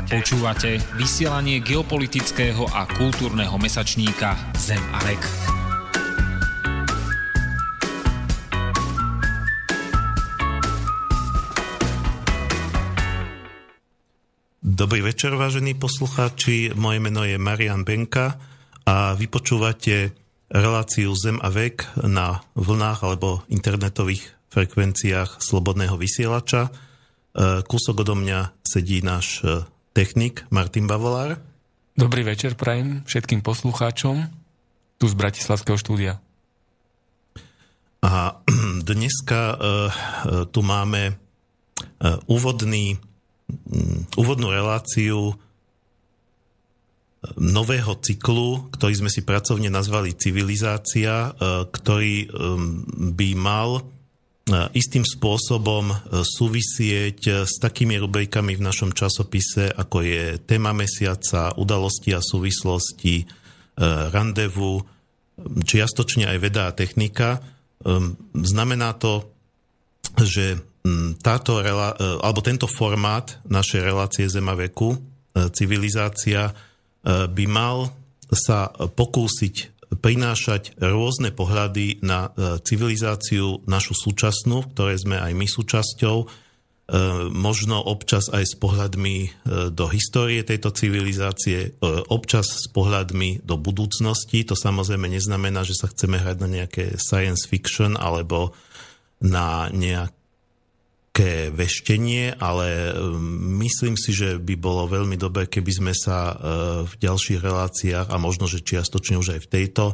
Počúvate. Počúvate vysielanie geopolitického a kultúrneho mesačníka Zem a Vek. Dobrý večer, vážení poslucháči. Moje meno je Marian Benka a vypočúvate reláciu Zem a vek na vlnách alebo internetových frekvenciách slobodného vysielača. E, kúsok odo mňa sedí náš e, technik Martin Bavolár. Dobrý večer prajem všetkým poslucháčom tu z Bratislavského štúdia. A dneska uh, tu máme uh, úvodný, um, úvodnú reláciu nového cyklu, ktorý sme si pracovne nazvali Civilizácia, ktorý by mal istým spôsobom súvisieť s takými rubrikami v našom časopise, ako je téma mesiaca, udalosti a súvislosti, randevu, čiastočne aj veda a technika. Znamená to, že táto, alebo tento formát našej relácie Zemaveku, civilizácia, by mal sa pokúsiť prinášať rôzne pohľady na e, civilizáciu našu súčasnú, v ktorej sme aj my súčasťou, e, možno občas aj s pohľadmi e, do histórie tejto civilizácie, občas s pohľadmi do budúcnosti. To samozrejme neznamená, že sa chceme hrať na nejaké science fiction alebo na nejaké veštenie, ale myslím si, že by bolo veľmi dobré, keby sme sa v ďalších reláciách a možno, že čiastočne už aj v tejto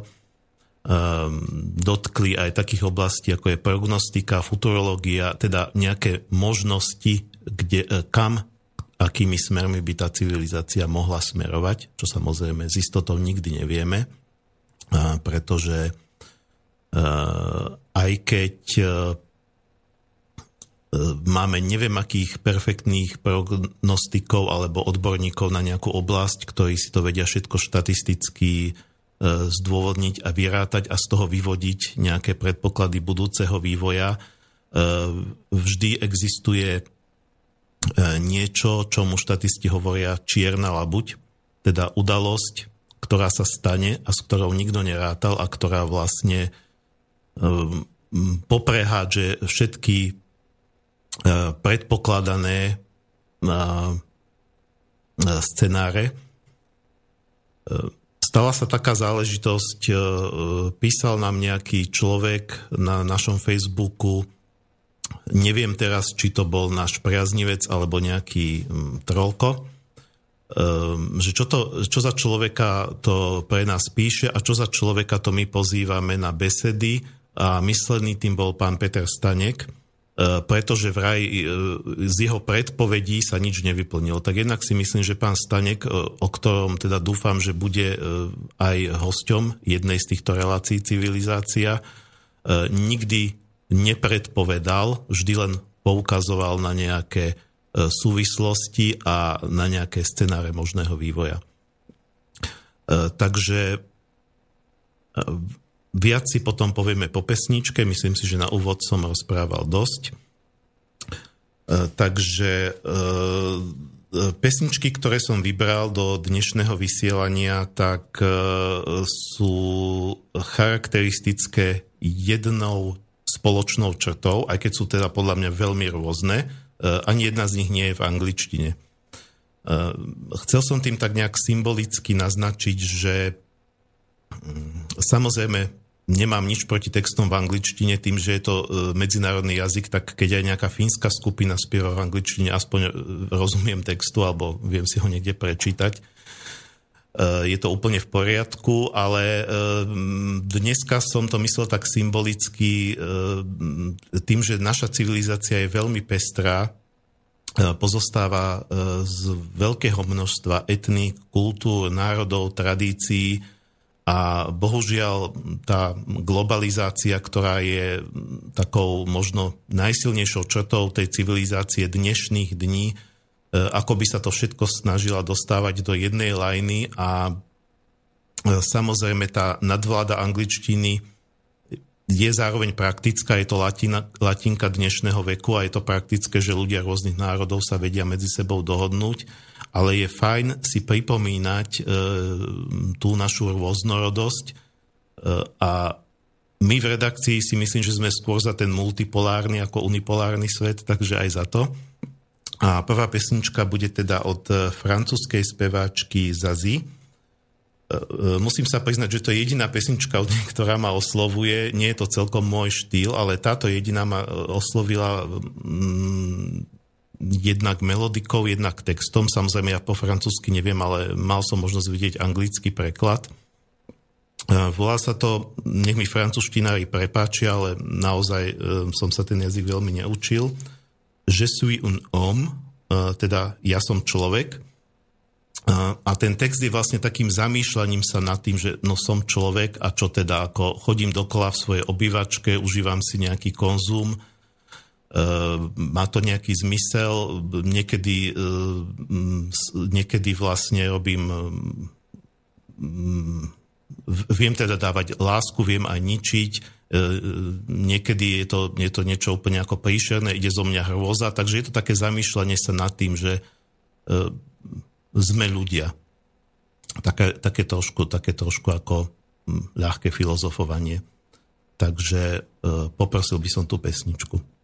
dotkli aj takých oblastí, ako je prognostika, futurológia, teda nejaké možnosti, kde, e, kam, akými smermi by tá civilizácia mohla smerovať, čo samozrejme z istotou nikdy nevieme, pretože e, aj keď máme neviem akých perfektných prognostikov alebo odborníkov na nejakú oblasť, ktorí si to vedia všetko štatisticky E, zdôvodniť a vyrátať a z toho vyvodiť nejaké predpoklady budúceho vývoja. E, vždy existuje e, niečo, čomu štatisti hovoria čierna labuť, teda udalosť, ktorá sa stane a s ktorou nikto nerátal a ktorá vlastne poprehádže všetky predpokladané scenáre. Stala sa taká záležitosť, e, písal nám nejaký človek na našom Facebooku, neviem teraz, či to bol náš priaznivec alebo nejaký trolko, e, že čo, to, čo za človeka to pre nás píše a čo za človeka to my pozývame na besedy. A myslený tým bol pán Peter Stanek, E, pretože vraj e, z jeho predpovedí sa nič nevyplnilo. Tak jednak si myslím, že pán Stanek, e, o ktorom teda dúfam, že bude aj hosťom jednej z týchto relácií civilizácia, nikdy nepredpovedal, vždy len poukazoval na nejaké súvislosti a na nejaké scenáre možného vývoja. Takže Viac si potom povieme po pesničke, myslím si, že na úvod som rozprával dosť. E, takže e, pesničky, ktoré som vybral do dnešného vysielania, tak e, sú charakteristické jednou spoločnou črtou, aj keď sú teda podľa mňa veľmi rôzne. Ani jedna z nich nie je v angličtine. Chcel som tým tak nejak symbolicky naznačiť, že mm, samozrejme nemám nič proti textom v angličtine, tým, že je to e, medzinárodný jazyk, tak keď aj nejaká fínska skupina spieva v angličtine, aspoň e, rozumiem textu alebo viem si ho niekde prečítať. E, je to úplne v poriadku, ale dneska som to myslel tak symbolicky tým, že naša civilizácia je veľmi pestrá, pozostáva z veľkého množstva etník, kultúr, národov, tradícií, a bohužiaľ tá globalizácia, ktorá je takou možno najsilnejšou črtou tej civilizácie dnešných dní, e, ako by sa to všetko snažila dostávať do jednej lajny a e, samozrejme tá nadvláda angličtiny je zároveň praktická, je to latina, latinka dnešného veku a je to praktické, že ľudia rôznych národov sa vedia medzi sebou dohodnúť, ale je fajn si pripomínať e, tú našu rôznorodosť e, a my v redakcii si myslím, že sme skôr za ten multipolárny ako unipolárny svet, takže aj za to. A prvá pesnička bude teda od e, francúzskej speváčky Zazie musím sa priznať, že to je jediná pesnička ktorá ma oslovuje. Nie je to celkom môj štýl, ale táto jediná ma e, oslovila mm, jednak melodikou, jednak textom. Samozrejme, ja po francúzsky neviem, ale mal som možnosť vidieť anglický preklad. Volá sa to, nech mi francúzštinári prepáčia, ale naozaj som sa ten jazyk veľmi neučil. Je suis un homme, teda ja som človek. A ten text je vlastne takým zamýšľaním sa nad tým, že no som človek a čo teda, ako chodím dokola v svojej obývačke, užívam si nejaký konzum, e, má to nejaký zmysel, niekedy, e, niekedy vlastne robím, viem teda dávať lásku, viem aj ničiť, e, niekedy je to, je to niečo úplne ako príšerné, ide zo mňa hrôza, takže je to také zamýšľanie sa nad tým, že sme ľudia. Také, také, trošku, také trošku ako hm, ľahké filozofovanie. Takže e, poprosil by som tú pesničku.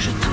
je te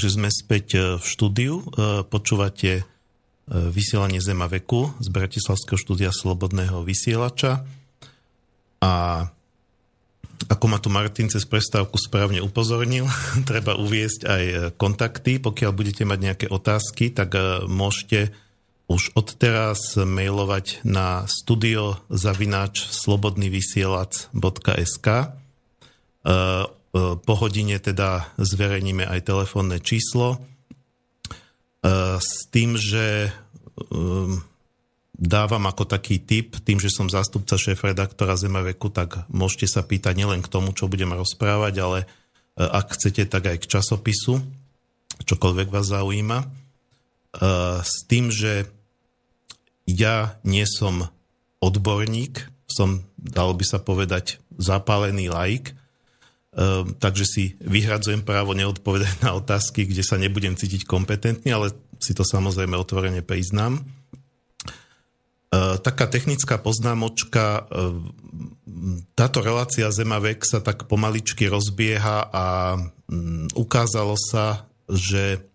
takže sme späť v štúdiu. Počúvate vysielanie Zema veku z Bratislavského štúdia Slobodného vysielača. A ako ma tu Martin cez prestávku správne upozornil, treba uviesť aj kontakty. Pokiaľ budete mať nejaké otázky, tak môžete už odteraz mailovať na studiozavináč slobodnyvysielac.sk e, e, po hodine teda zverejníme aj telefónne číslo e, s tým, že dávam ako taký tip, tým, že som zástupca šéf-redaktora Zemaveku, tak môžete sa pýtať nielen k tomu, čo budem rozprávať, ale ak chcete, tak aj k časopisu, čokoľvek vás zaujíma. S tým, že ja nie som odborník, som, dalo by sa povedať, zapálený laik, takže si vyhradzujem právo neodpovedať na otázky, kde sa nebudem cítiť kompetentný, ale si to samozrejme otvorene priznám. Ehm, taká technická poznámočka, ehm, táto relácia Zemavek sa tak pomaličky rozbieha a mm, ukázalo sa, že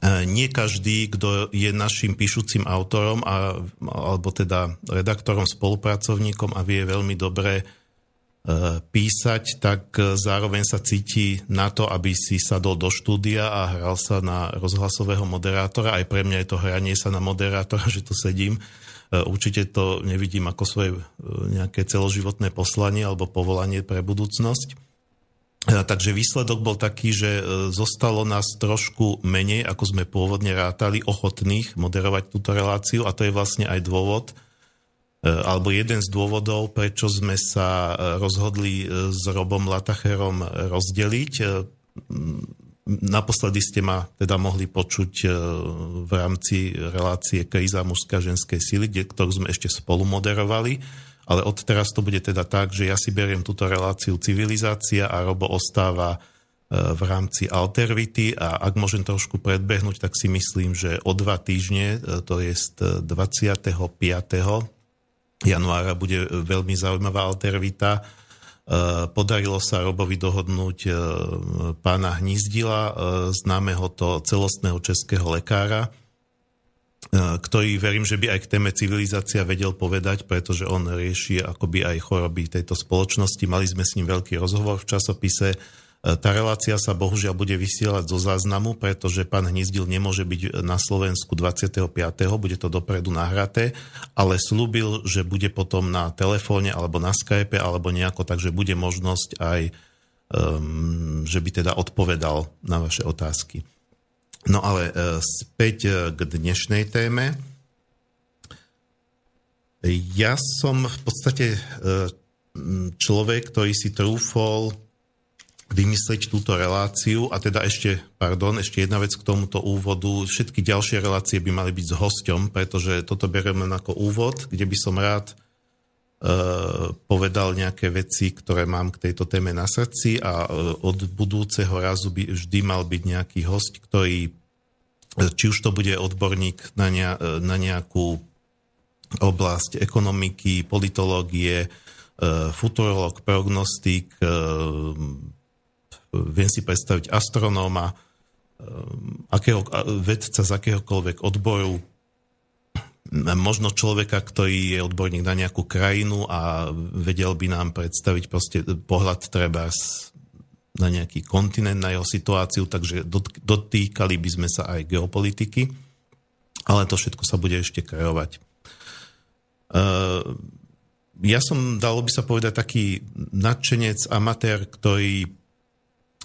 E, nie každý, kto je našim píšucim autorom a, alebo teda redaktorom, spolupracovníkom a vie veľmi dobre písať, tak zároveň sa cíti na to, aby si sadol do štúdia a hral sa na rozhlasového moderátora. Aj pre mňa je to hranie sa na moderátora, že tu sedím. E, určite to nevidím ako svoje nejaké celoživotné poslanie alebo povolanie pre budúcnosť. E, takže výsledok bol taký, že e, zostalo nás trošku menej, ako sme pôvodne rátali, ochotných moderovať túto reláciu a to je vlastne aj dôvod, e, alebo jeden z dôvodov, prečo sme sa rozhodli s Robom Latacherom rozdeliť. Naposledy ste ma teda mohli počuť v rámci relácie Kríza mužská ženskej síly, ktorú sme ešte spolu moderovali ale od teraz to bude teda tak, že ja si beriem túto reláciu civilizácia a Robo ostáva e, v rámci Altervity a ak môžem trošku predbehnúť, tak si myslím, že o dva týždne, e, to je 25. januára, bude veľmi zaujímavá Altervita. E, podarilo sa Robovi dohodnúť pána Hnízdila, známeho to celostného českého lekára, E, ktorý verím, že by aj k téme civilizácia vedel povedať, pretože on rieši akoby aj choroby tejto spoločnosti. Mali sme s ním veľký rozhovor v časopise. E, tá relácia sa bohužiaľ bude vysielať zo záznamu, pretože pán Hnizdil nemôže byť na Slovensku 25. bude to dopredu nahraté, ale slúbil, že bude potom na telefóne alebo na Skype alebo nejako, takže bude možnosť aj, um, že by teda odpovedal na vaše otázky. No ale e, späť e, k dnešnej téme. Ja som v podstate človek, ktorý si trúfol vymyslieť túto reláciu a teda ešte, pardon, ešte jedna vec k tomuto úvodu. Všetky ďalšie relácie by mali byť s hosťom, pretože toto bereme ako úvod, kde by som rád povedal nejaké veci, ktoré mám k tejto téme na srdci a od budúceho razu by vždy mal byť nejaký host, ktorý, či už to bude odborník na, ne, na nejakú oblasť ekonomiky, politológie, futurolog, prognostik, viem si predstaviť astronóma, akého, vedca z akéhokoľvek odboru, možno človeka, ktorý je odborník na nejakú krajinu a vedel by nám predstaviť proste pohľad treba na nejaký kontinent, na jeho situáciu, takže dotýkali by sme sa aj geopolitiky, ale to všetko sa bude ešte kreovať. Ja som, dalo by sa povedať, taký nadšenec, amatér, ktorý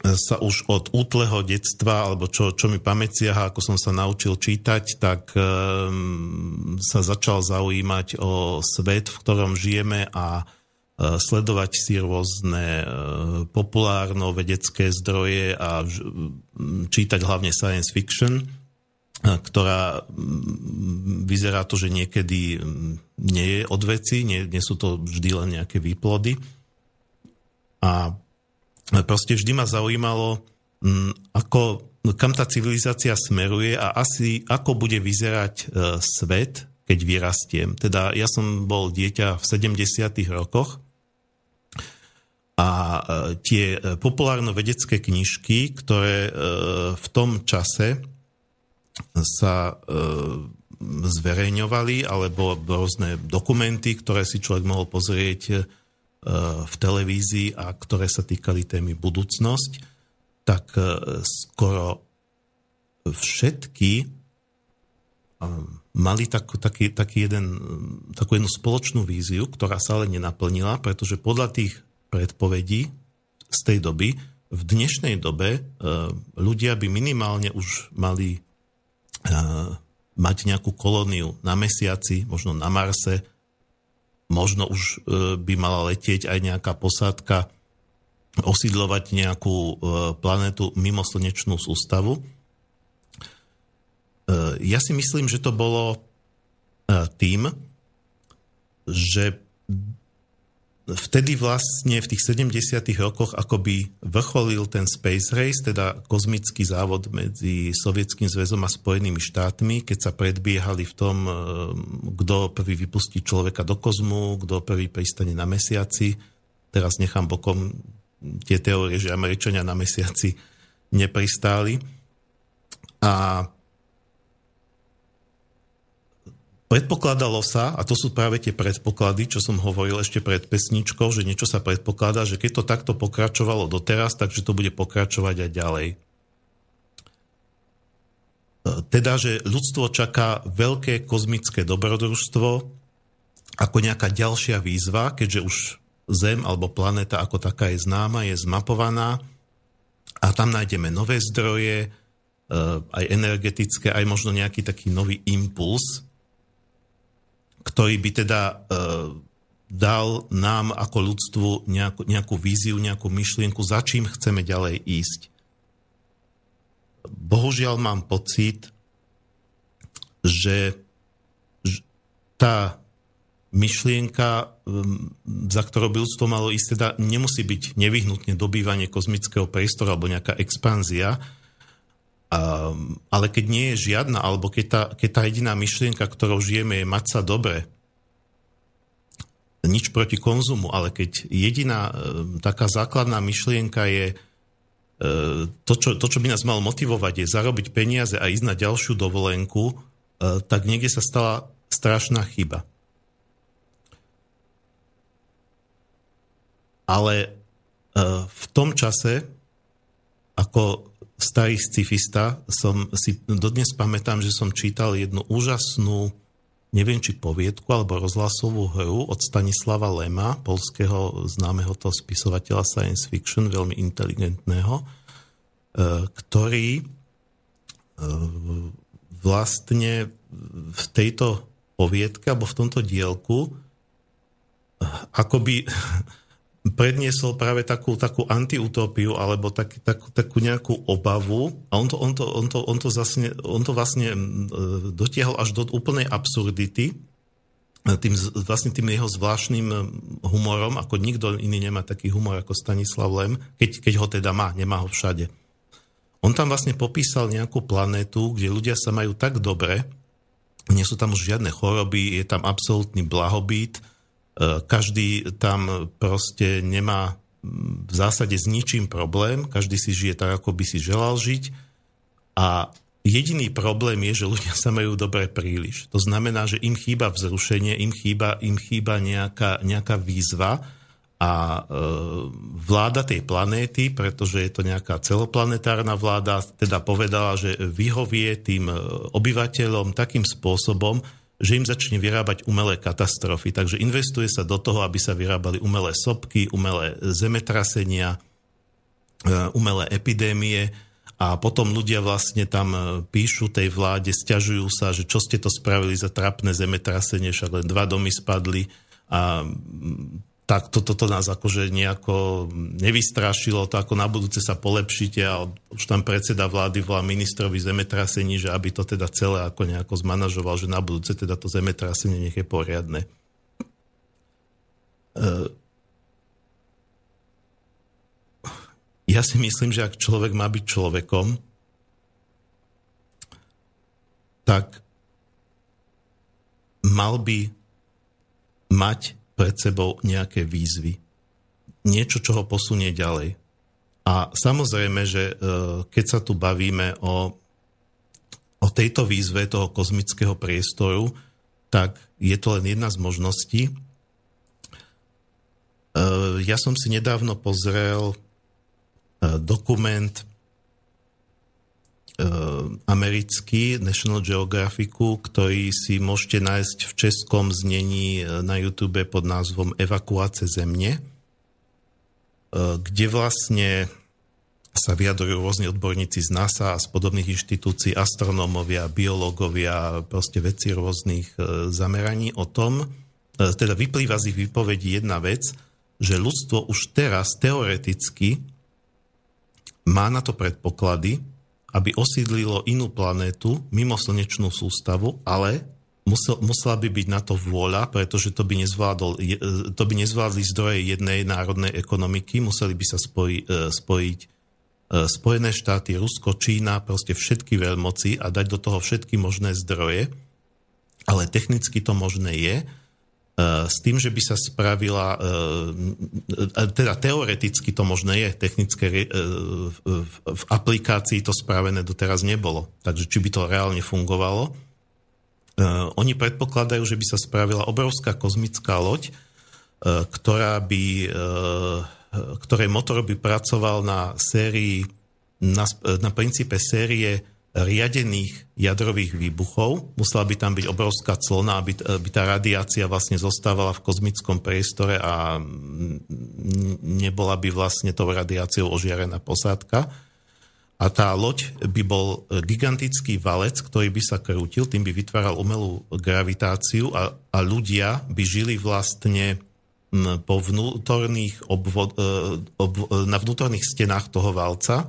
sa už od útleho detstva, alebo čo, čo mi pamäciaha, ako som sa naučil čítať, tak um, sa začal zaujímať o svet, v ktorom žijeme a uh, sledovať si rôzne uh, populárno-vedecké zdroje a uh, čítať hlavne science fiction, uh, ktorá um, vyzerá to, že niekedy um, nie je od veci, nie, nie sú to vždy len nejaké výplody. A proste vždy ma zaujímalo, mm, ako, kam tá civilizácia smeruje a asi ako bude vyzerať e, svet, keď vyrastiem. Teda ja som bol dieťa v 70. rokoch A tie populárno-vedecké knižky, ktoré v tom čase sa zverejňovali, alebo rôzne dokumenty, ktoré si človek mohol pozrieť v televízii a ktoré sa týkali témy budúcnosť, tak skoro všetky mali tak, taký, taký jeden, takú jednu spoločnú víziu, ktorá sa ale nenaplnila, pretože podľa tých predpovedí z tej doby, v dnešnej dobe e, ľudia by minimálne už mali e, mať nejakú kolóniu na mesiaci, možno na Marse, možno už e, by mala letieť aj nejaká posádka, osídlovať nejakú planetu mimo slnečnú sústavu. Eh, ja si myslím, že to bolo tým, že vtedy vlastne v tých 70. rokoch akoby vrcholil ten Space Race, teda kozmický závod medzi Sovietským zväzom a Spojenými štátmi, keď sa predbiehali v tom, eh, kto prvý vypustí človeka do kozmu, kto prvý pristane na mesiaci. Teraz nechám bokom tie teórie, že Američania na mesiaci nepristáli. A Predpokladalo sa, a to sú práve tie predpoklady, čo som hovoril ešte pred pesničkou, že niečo sa predpokladá, že keď to takto pokračovalo doteraz, takže to bude pokračovať aj ďalej. Teda, že ľudstvo čaká veľké kozmické dobrodružstvo ako nejaká ďalšia výzva, keďže už Zem alebo planéta ako taká je známa, je zmapovaná a tam nájdeme nové zdroje, e, aj energetické, aj možno nejaký taký nový impuls, ktorý by teda e, dal nám ako ľudstvu nejakú, nejakú víziu, nejakú myšlienku, za čím chceme ďalej ísť. Bohužiaľ mám pocit, že tá myšlienka, za ktorou by ľudstvo malo ísť, teda nemusí byť nevyhnutne dobývanie kozmického priestoru alebo nejaká expanzia, Um, ale keď nie je žiadna, alebo keď tá, keď tá jediná myšlienka, ktorou žijeme, je mať sa dobre, nič proti konzumu, ale keď jediná um, taká základná myšlienka je uh, to čo, to, čo by nás malo motivovať, je zarobiť peniaze a ísť na ďalšiu dovolenku, uh, tak niekde sa stala strašná chyba. Ale uh, v tom čase, ako starý scifista som si dodnes pamätám, že som čítal jednu úžasnú, neviem či poviedku alebo rozhlasovú hru od Stanislava Lema, polského známeho toho spisovateľa science fiction, veľmi inteligentného, e, ktorý e, vlastne v tejto poviedke alebo v tomto dielku e, akoby predniesol práve takú, takú antiutópiu alebo tak, tak, takú nejakú obavu a on to, on to, on to, on to, zasne, on to vlastne dotiahol až do úplnej absurdity tým, vlastne tým jeho zvláštnym humorom, ako nikto iný nemá taký humor ako Stanislav Lem, keď, keď ho teda má, nemá ho všade. On tam vlastne popísal nejakú planétu, kde ľudia sa majú tak dobre, nie sú tam už žiadne choroby, je tam absolútny blahobyt, E, každý tam proste nemá v zásade s ničím problém, každý si žije tak, ako by si želal žiť a jediný problém je, že ľudia sa majú dobre príliš. To znamená, že im chýba vzrušenie, im chýba, im chýba nejaká, nejaká výzva a e, vláda tej planéty, pretože je to nejaká celoplanetárna vláda, teda povedala, že vyhovie tým obyvateľom takým spôsobom, že im začne vyrábať umelé katastrofy. Takže investuje sa do toho, aby sa vyrábali umelé sopky, umelé zemetrasenia, e, umelé epidémie a potom ľudia vlastne tam e, píšu tej vláde, stiažujú sa, že čo ste to spravili za trapné zemetrasenie, však len dva domy spadli a tak toto to, to nás akože nejako nevystrašilo, to ako na budúce sa polepšite a už tam predseda vlády volá ministrovi zemetrasení, že aby to teda celé ako nejako zmanažoval, že na budúce teda to zemetrasenie nech je poriadne. E, ja si myslím, že ak človek má byť človekom, tak mal by mať pred sebou nejaké výzvy. niečo, čo ho posunie ďalej. A samozrejme, že keď sa tu bavíme o, o tejto výzve toho kozmického priestoru, tak je to len jedna z možností. Ja som si nedávno pozrel dokument Eh, americký National Geographicu, ktorý si môžete nájsť v českom znení eh, na YouTube pod názvom Evakuáce zemne, eh, kde vlastne sa vyjadrujú rôzni odborníci z NASA a z podobných inštitúcií, astronómovia, biológovia, proste veci rôznych zameraní o tom, teda vyplýva z ich výpovedí jedna vec, že ľudstvo už teraz teoreticky má na to predpoklady, aby osídlilo inú planétu mimo slnečnú sústavu, ale musel, musela by byť na to vôľa, pretože to by, nezvládol, e, to by nezvládli zdroje jednej národnej ekonomiky, museli by sa spoji, e, spojiť e, Spojené štáty, Rusko, Čína, proste všetky veľmoci a dať do toho všetky možné zdroje, ale technicky to možné je s tým, že by sa spravila, e, e, teda teoreticky to možné je, technické e, v aplikácii to spravené doteraz nebolo. Takže či by to reálne fungovalo. Oni predpokladajú, že by sa spravila obrovská kozmická loď, ktorá by, ktorej motor by pracoval na sérii, na, na princípe série riadených jadrových výbuchov. Musela by tam byť obrovská clona, aby, aby tá radiácia vlastne zostávala v kozmickom priestore a nebola by vlastne tou radiáciou ožiarená posádka. A tá loď by bol gigantický valec, ktorý by sa krútil, tým by vytváral umelú gravitáciu a, a ľudia by žili vlastne po vnútorných obvod, e, ob, na vnútorných stenách toho valca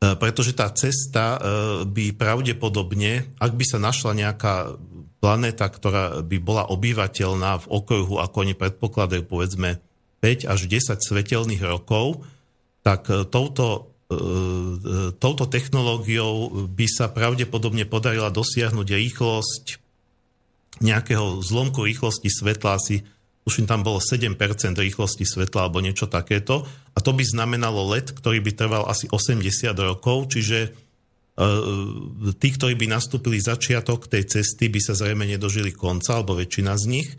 pretože tá cesta e, by pravdepodobne, ak by sa našla nejaká planéta, ktorá by bola obyvateľná v okruhu, ako oni predpokladajú, povedzme 5 až 10 svetelných rokov, tak e, touto, touto technológiou by sa pravdepodobne podarila dosiahnuť rýchlosť nejakého zlomku rýchlosti svetla asi tuším tam bolo 7% rýchlosti svetla alebo niečo takéto. A to by znamenalo let, ktorý by trval asi 80 rokov, čiže e, tí, ktorí by nastúpili začiatok tej cesty, by sa zrejme nedožili konca, alebo väčšina z nich. E,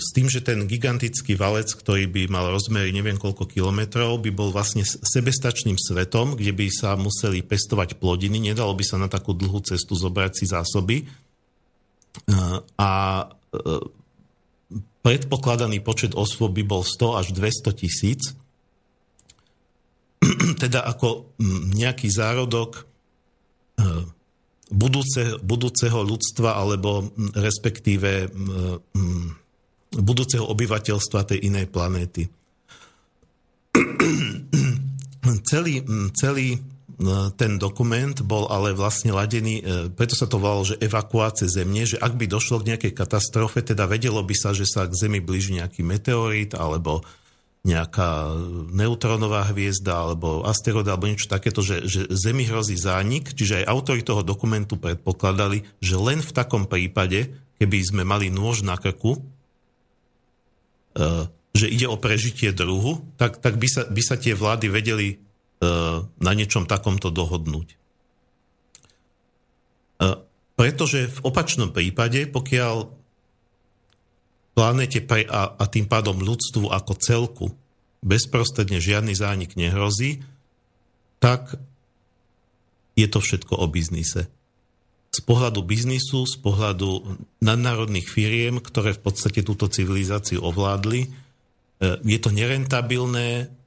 s tým, že ten gigantický valec, ktorý by mal rozmery neviem koľko kilometrov, by bol vlastne sebestačným svetom, kde by sa museli pestovať plodiny, nedalo by sa na takú dlhú cestu zobrať si zásoby. E, a predpokladaný počet osôb by bol 100 až 200 tisíc, teda ako nejaký zárodok e, budúce, budúceho ľudstva alebo respektíve budúceho obyvateľstva tej inej planéty. celý, celý ten dokument bol ale vlastne ladený, e, preto sa to volalo, že evakuácie Zemne, že ak by došlo k nejakej katastrofe, teda vedelo by sa, že sa k Zemi blíži nejaký meteorit alebo nejaká neutronová hviezda alebo asteroid alebo niečo takéto, že, že Zemi hrozí zánik, čiže aj autori toho dokumentu predpokladali, že len v takom prípade, keby sme mali nôž na krku, e, že ide o prežitie druhu, tak, tak by, sa, by sa tie vlády vedeli E, na niečom takomto dohodnúť. E, pretože v opačnom prípade, pokiaľ planete pre, a, a tým pádom ľudstvu ako celku bezprostredne žiadny zánik nehrozí, tak je to všetko o biznise. Z pohľadu biznisu, z pohľadu nadnárodných firiem, ktoré v podstate túto civilizáciu ovládli, e, je to nerentabilné,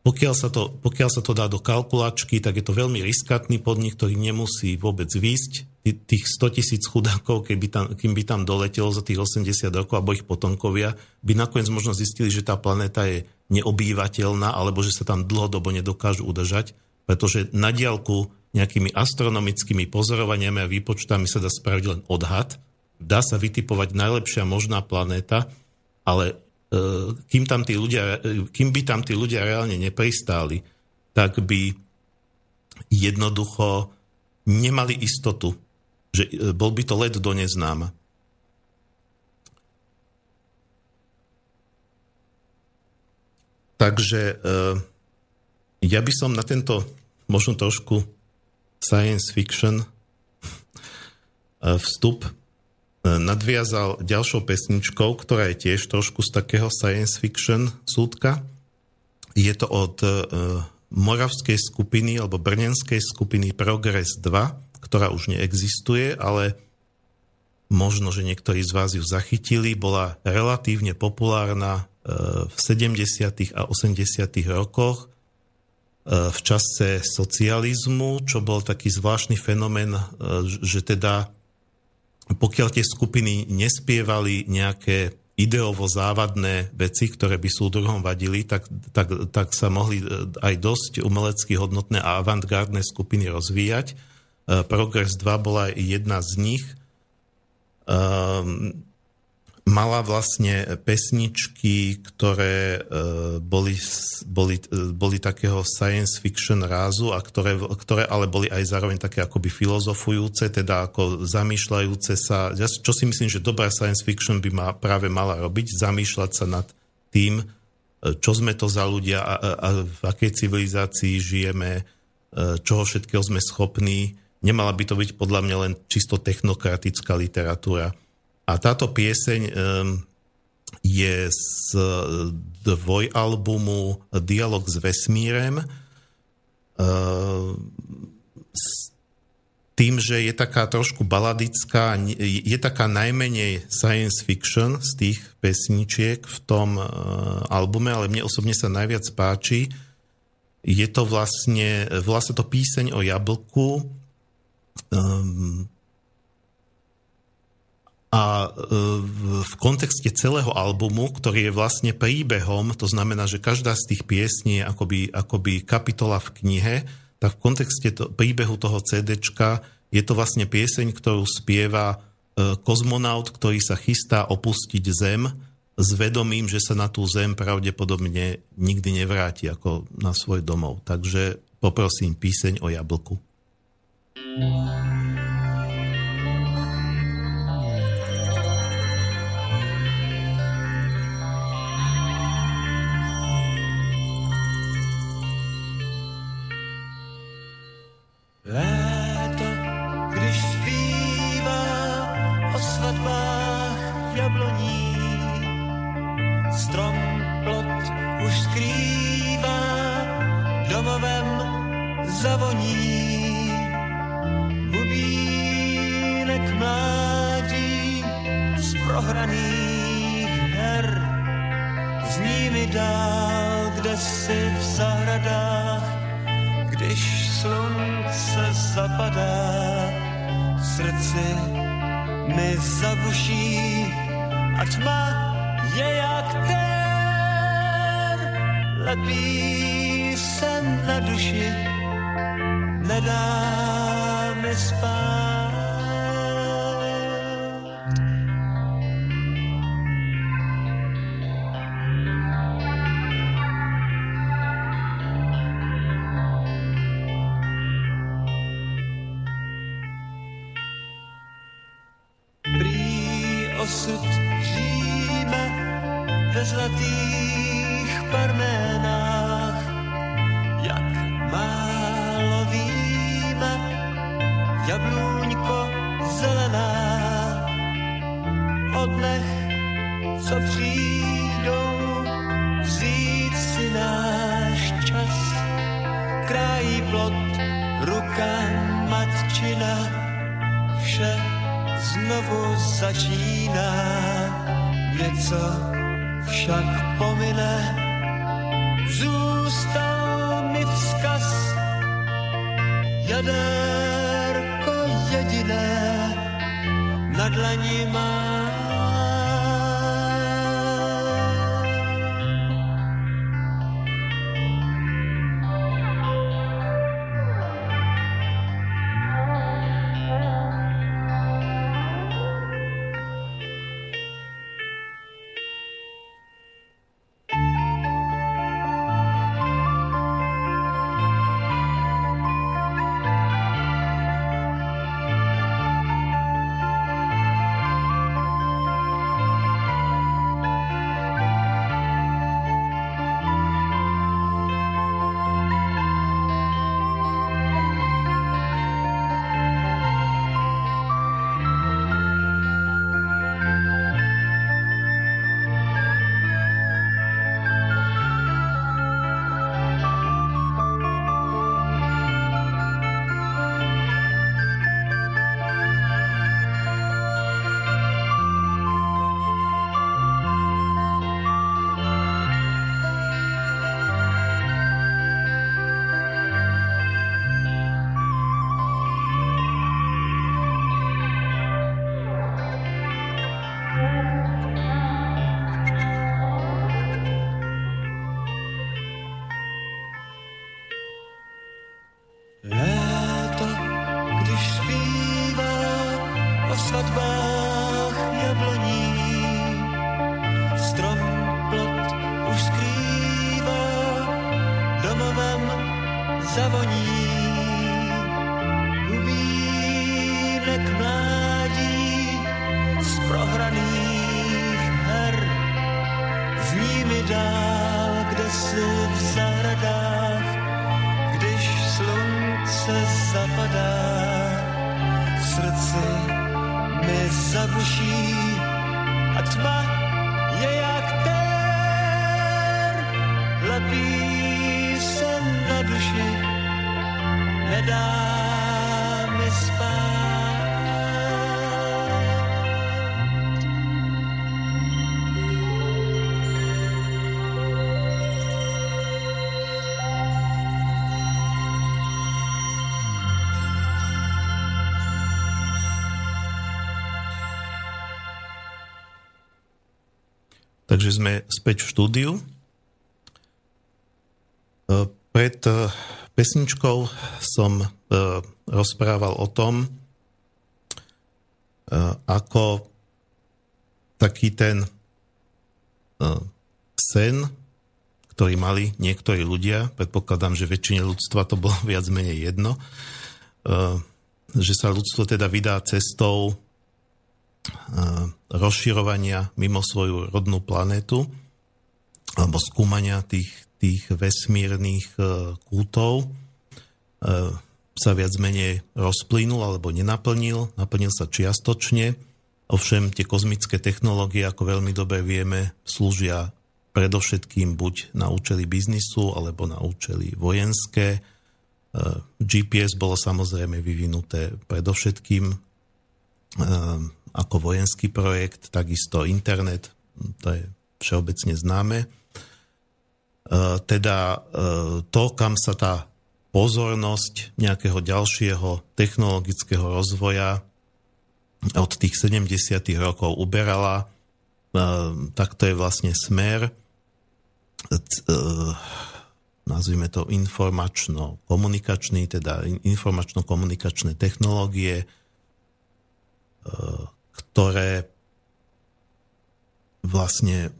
pokiaľ sa, to, pokiaľ sa to dá do kalkulačky, tak je to veľmi riskantný podnik, ktorý nemusí vôbec výsť. Tých 100 tisíc chudákov, keby tam, kým by tam doletelo za tých 80 rokov, alebo ich potomkovia, by nakoniec možno zistili, že tá planéta je neobývateľná, alebo že sa tam dlhodobo nedokážu udržať, pretože na diálku nejakými astronomickými pozorovaniami a výpočtami sa dá spraviť len odhad. Dá sa vytipovať najlepšia možná planéta, ale kým, tam tí ľudia, kým by tam tí ľudia reálne nepristáli, tak by jednoducho nemali istotu, že e, bol by to let do neznáma. E, takže ja by som na tento možno trošku science fiction vstup nadviazal ďalšou pesničkou, ktorá je tiež trošku z takého science fiction súdka. Je to od moravskej skupiny alebo brnenskej skupiny Progress 2, ktorá už neexistuje, ale možno, že niektorí z vás ju zachytili, bola relatívne populárna e, v 70. a 80. rokoch e, v čase socializmu, čo bol taký zvláštny fenomén, že teda pokiaľ tie skupiny nespievali nejaké ideovo závadné veci, ktoré by súdruhom vadili, tak, tak, tak sa mohli aj dosť umelecky hodnotné a avantgardné skupiny rozvíjať. Progress 2 bola jedna z nich – Um, mala vlastne pesničky, ktoré uh, boli, boli, uh, boli takého science fiction rázu a ktoré, ktoré ale boli aj zároveň také akoby filozofujúce, teda ako zamýšľajúce sa, čo si myslím, že dobrá science fiction by ma práve mala robiť, zamýšľať sa nad tým, uh, čo sme to za ľudia a, a v akej civilizácii žijeme, čoho všetkého sme schopní, Nemala by to byť podľa mňa len čisto technokratická literatúra. A táto pieseň je z dvojalbumu Dialog s vesmírem. S tým, že je taká trošku baladická, je taká najmenej science fiction z tých pesničiek v tom albume, ale mne osobne sa najviac páči. Je to vlastne, vlastne to píseň o jablku, a uh, v kontexte celého albumu, ktorý je vlastne príbehom, to znamená, že každá z tých piesní je akoby, akoby kapitola v knihe, tak v kontexte to, príbehu toho CDčka je to vlastne pieseň, ktorú spieva uh, kozmonaut, ktorý sa chystá opustiť Zem s vedomím, že sa na tú Zem pravdepodobne nikdy nevráti ako na svoj domov. Takže poprosím píseň o jablku. Léto, když zpívá o svatbách jabloní, strom plot už skrývá domovem zavoní. Bubínek mládí z prohraných her zní mi dál, kde si v zahradách, slunce zapadá, srdci mi zabuší a tma je jak ten, lepí se na duši, nedá mi spát. Sme späť v štúdiu. E, Pred e, pesničkou som e, rozprával o tom, ako taký ten sen, ktorý mali niektorí ľudia, predpokladám, že väčšine ľudstva to bolo viac menej jedno, že sa ľudstvo teda vydá cestou rozširovania mimo svoju rodnú planétu alebo skúmania tých, tých vesmírnych kútov sa viac menej rozplynul alebo nenaplnil, naplnil sa čiastočne, ovšem tie kozmické technológie, ako veľmi dobre vieme, slúžia predovšetkým buď na účely biznisu alebo na účely vojenské. GPS bolo samozrejme vyvinuté predovšetkým ako vojenský projekt, takisto internet, to je všeobecne známe. E, teda e, to, kam sa tá pozornosť nejakého ďalšieho technologického rozvoja od tých 70. rokov uberala, e, tak to je vlastne smer, nazvime to informačno-komunikačný, teda informačno-komunikačné technológie, ktoré vlastne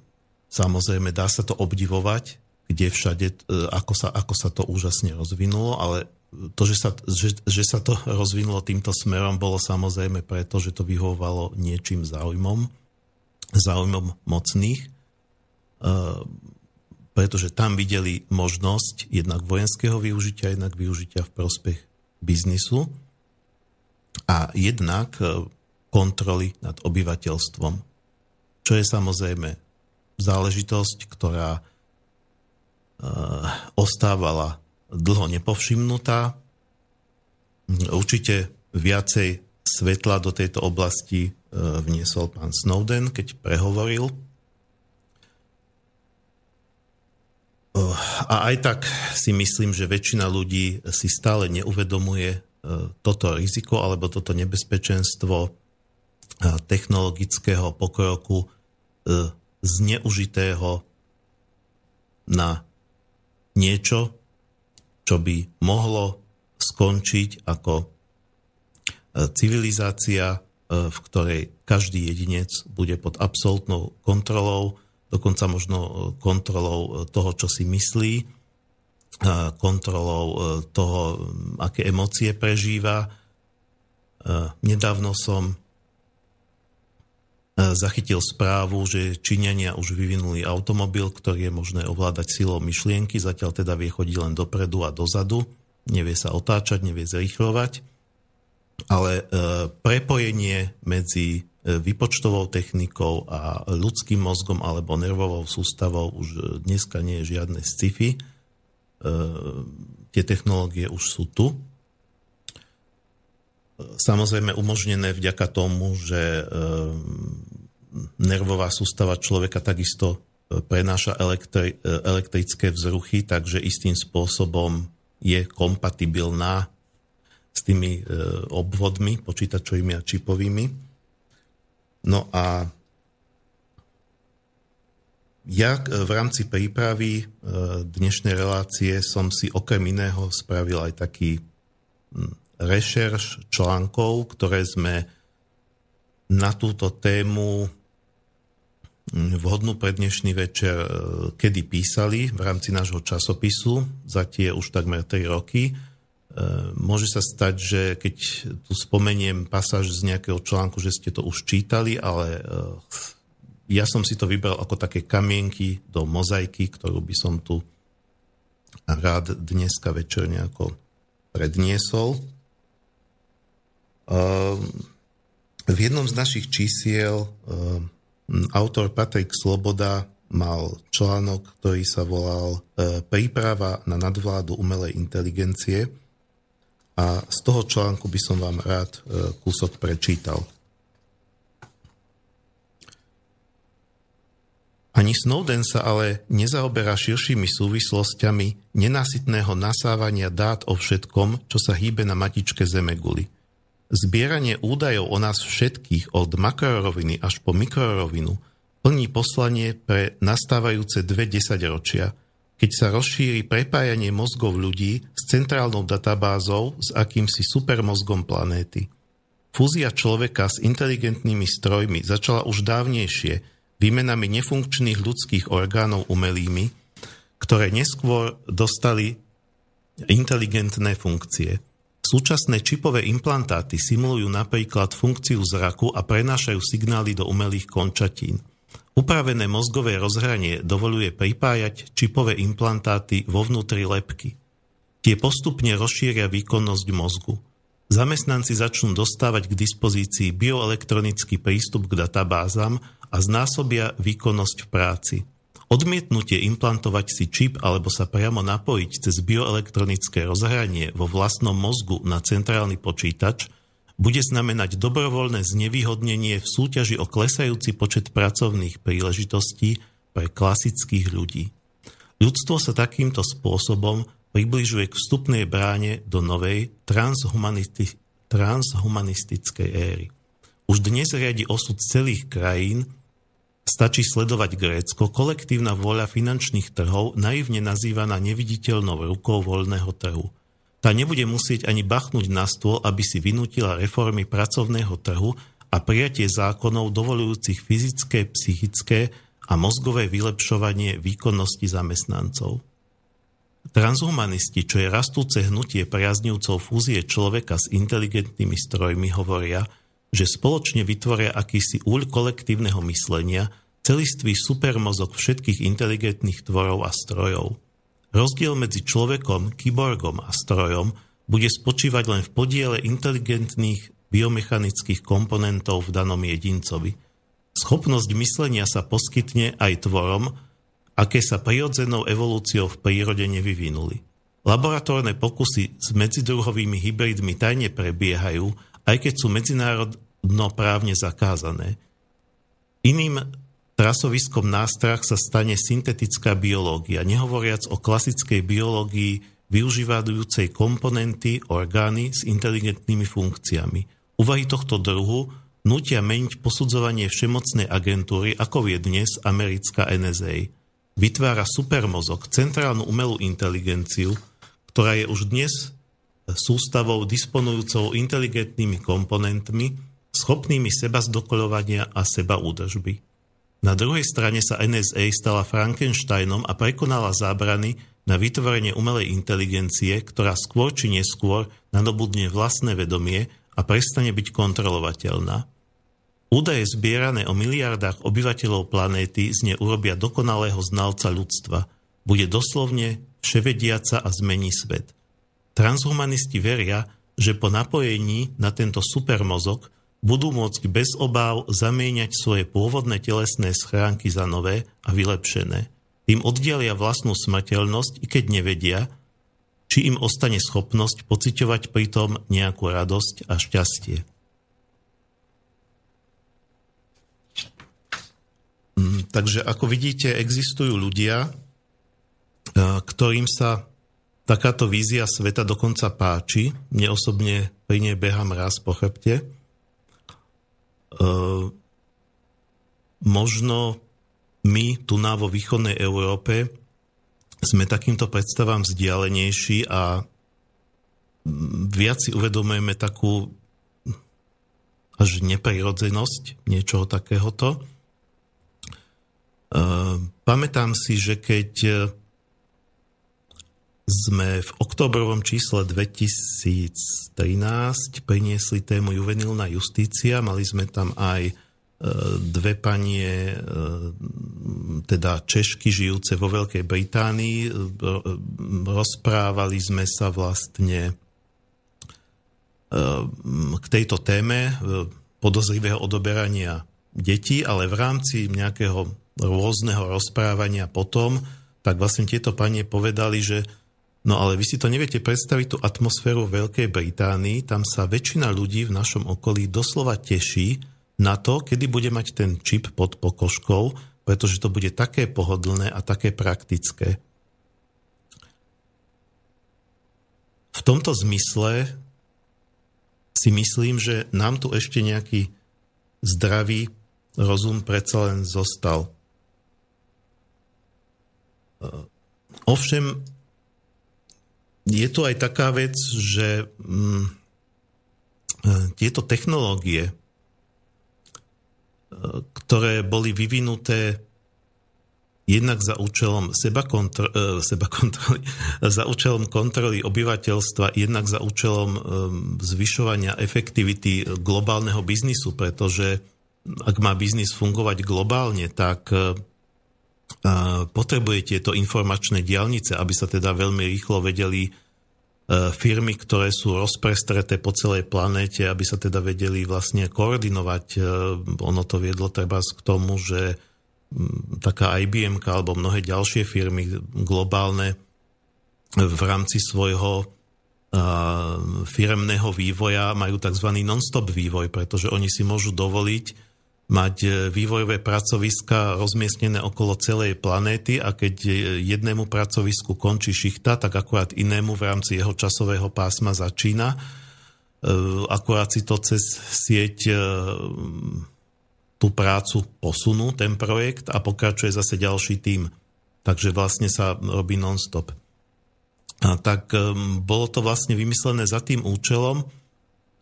samozrejme dá sa to obdivovať, kde všade, e, ako sa, ako sa to úžasne rozvinulo, ale to, že sa, že, že sa to rozvinulo týmto smerom, bolo samozrejme preto, že to vyhovovalo niečím záujmom, záujmom mocných, e, pretože tam videli možnosť jednak vojenského využitia, jednak využitia v prospech biznisu. A jednak e, kontroly nad obyvateľstvom. Čo je samozrejme záležitosť, ktorá e, ostávala dlho nepovšimnutá. Určite viacej svetla do tejto oblasti e, vniesol pán Snowden, keď prehovoril. E, a aj tak si myslím, že väčšina ľudí si stále neuvedomuje toto riziko alebo toto nebezpečenstvo technologického pokroku e, zneužitého na niečo, čo by mohlo skončiť ako e, civilizácia, e, v ktorej každý jedinec bude pod absolútnou kontrolou, dokonca možno kontrolou toho, čo si myslí, kontrolou toho, aké emócie prežíva. Nedávno som E, zachytil správu, že Číňania už vyvinuli automobil, ktorý je možné ovládať silou myšlienky, zatiaľ teda vie chodiť len dopredu a dozadu, nevie sa otáčať, nevie zrýchlovať, ale e, prepojenie medzi e, vypočtovou technikou a ľudským mozgom alebo nervovou sústavou už dneska nie je žiadne sci-fi. Tie technológie už sú tu. Samozrejme umožnené vďaka tomu, že nervová sústava človeka takisto e, prenáša elektri- e, elektrické vzruchy, takže istým spôsobom je kompatibilná s tými e, obvodmi počítačovými a čipovými. No a ja v rámci prípravy dnešnej relácie som si okrem iného spravil aj taký rešerš článkov, ktoré sme na túto tému vhodnú pre dnešný večer, e, kedy písali v rámci nášho časopisu, za tie už takmer 3 roky. E, môže sa stať, že keď tu spomeniem pasáž z nejakého článku, že ste to už čítali, ale e, ja som si to vybral ako také kamienky do mozaiky, ktorú by som tu rád dneska večer nejako predniesol. V jednom z našich čísiel autor Patrik Sloboda mal článok, ktorý sa volal e, Príprava na nadvládu umelej inteligencie a z toho článku by som vám rád e, kúsok prečítal. Ani Snowden sa ale nezaoberá širšími súvislostiami nenasytného nasávania dát o všetkom, čo sa hýbe na matičke Zemeguli – Zbieranie údajov o nás všetkých od makroroviny až po mikrorovinu plní poslanie pre nastávajúce dve desaťročia, keď sa rozšíri prepájanie mozgov ľudí s centrálnou databázou s akýmsi supermozgom planéty. Fúzia človeka s inteligentnými strojmi začala už dávnejšie výmenami nefunkčných ľudských orgánov umelými, ktoré neskôr dostali inteligentné funkcie – Súčasné čipové implantáty simulujú napríklad funkciu zraku a prenášajú signály do umelých končatín. Upravené mozgové rozhranie dovoluje pripájať čipové implantáty vo vnútri lepky. Tie postupne rozšíria výkonnosť mozgu. Zamestnanci začnú dostávať k dispozícii bioelektronický prístup k databázam a znásobia výkonnosť v práci. Odmietnutie implantovať si čip alebo sa priamo napojiť cez bioelektronické rozhranie vo vlastnom mozgu na centrálny počítač bude znamenať dobrovoľné znevýhodnenie v súťaži o klesajúci počet pracovných príležitostí pre klasických ľudí. Ľudstvo sa takýmto spôsobom približuje k vstupnej bráne do novej transhumanisti- transhumanistickej éry. Už dnes riadi osud celých krajín Stačí sledovať Grécko, kolektívna vôľa finančných trhov, naivne nazývaná neviditeľnou rukou voľného trhu. Tá nebude musieť ani bachnúť na stôl, aby si vynútila reformy pracovného trhu a prijatie zákonov dovolujúcich fyzické, psychické a mozgové vylepšovanie výkonnosti zamestnancov. Transhumanisti, čo je rastúce hnutie priaznivcov fúzie človeka s inteligentnými strojmi, hovoria, že spoločne vytvoria akýsi úľ kolektívneho myslenia, celistvý supermozog všetkých inteligentných tvorov a strojov. Rozdiel medzi človekom, kyborgom a strojom bude spočívať len v podiele inteligentných biomechanických komponentov v danom jedincovi. Schopnosť myslenia sa poskytne aj tvorom, aké sa prirodzenou evolúciou v prírode nevyvinuli. Laboratórne pokusy s medzidruhovými hybridmi tajne prebiehajú, aj keď sú medzinárodnoprávne zakázané. Iným trasoviskom nástrach sa stane syntetická biológia, nehovoriac o klasickej biológii využívajúcej komponenty, orgány s inteligentnými funkciami. Uvahy tohto druhu nutia meniť posudzovanie všemocnej agentúry, ako je dnes americká NSA. Vytvára supermozog, centrálnu umelú inteligenciu, ktorá je už dnes sústavou disponujúcou inteligentnými komponentmi, schopnými seba zdokolovania a seba údržby. Na druhej strane sa NSA stala Frankensteinom a prekonala zábrany na vytvorenie umelej inteligencie, ktorá skôr či neskôr nadobudne vlastné vedomie a prestane byť kontrolovateľná. Údaje zbierané o miliardách obyvateľov planéty z nej urobia dokonalého znalca ľudstva. Bude doslovne vševediaca a zmení svet. Transhumanisti veria, že po napojení na tento supermozog budú môcť bez obáv zamieňať svoje pôvodné telesné schránky za nové a vylepšené. Tým oddialia vlastnú smrteľnosť, i keď nevedia, či im ostane schopnosť pociťovať pritom nejakú radosť a šťastie. Mm, takže ako vidíte, existujú ľudia, ktorým sa takáto vízia sveta dokonca páči. Mne osobne pri nej behám raz po chrbte. E, možno my tu na vo východnej Európe sme takýmto predstavám vzdialenejší a viac si uvedomujeme takú až neprirodzenosť niečoho takéhoto. Pamätám si, že keď sme v oktobrovom čísle 2013 priniesli tému juvenilná justícia, mali sme tam aj dve panie, teda Češky žijúce vo Veľkej Británii. Rozprávali sme sa vlastne k tejto téme podozrivého odoberania detí, ale v rámci nejakého rôzneho rozprávania potom, tak vlastne tieto panie povedali, že no ale vy si to neviete predstaviť tú atmosféru v Veľkej Británii, tam sa väčšina ľudí v našom okolí doslova teší na to, kedy bude mať ten čip pod pokožkou, pretože to bude také pohodlné a také praktické. V tomto zmysle si myslím, že nám tu ešte nejaký zdravý rozum predsa len zostal. Ovšem, je tu aj taká vec, že mm, tieto technológie, ktoré boli vyvinuté jednak za účelom seba, kontro, e, seba kontroly, za účelom kontroly obyvateľstva, jednak za účelom e, zvyšovania efektivity globálneho biznisu, pretože ak má biznis fungovať globálne, tak e, potrebuje tieto informačné diálnice, aby sa teda veľmi rýchlo vedeli firmy, ktoré sú rozprestreté po celej planéte, aby sa teda vedeli vlastne koordinovať. Ono to viedlo treba k tomu, že taká IBM alebo mnohé ďalšie firmy globálne v rámci svojho firemného vývoja majú tzv. non-stop vývoj, pretože oni si môžu dovoliť mať e, vývojové pracoviska rozmiestnené okolo celej planéty a keď jednému pracovisku končí šichta, tak akurát inému v rámci jeho časového pásma začína. E, akurát si to cez sieť e, tú prácu posunú, ten projekt a pokračuje zase ďalší tým. Takže vlastne sa robí non-stop. A tak bolo to vlastne vymyslené za tým účelom,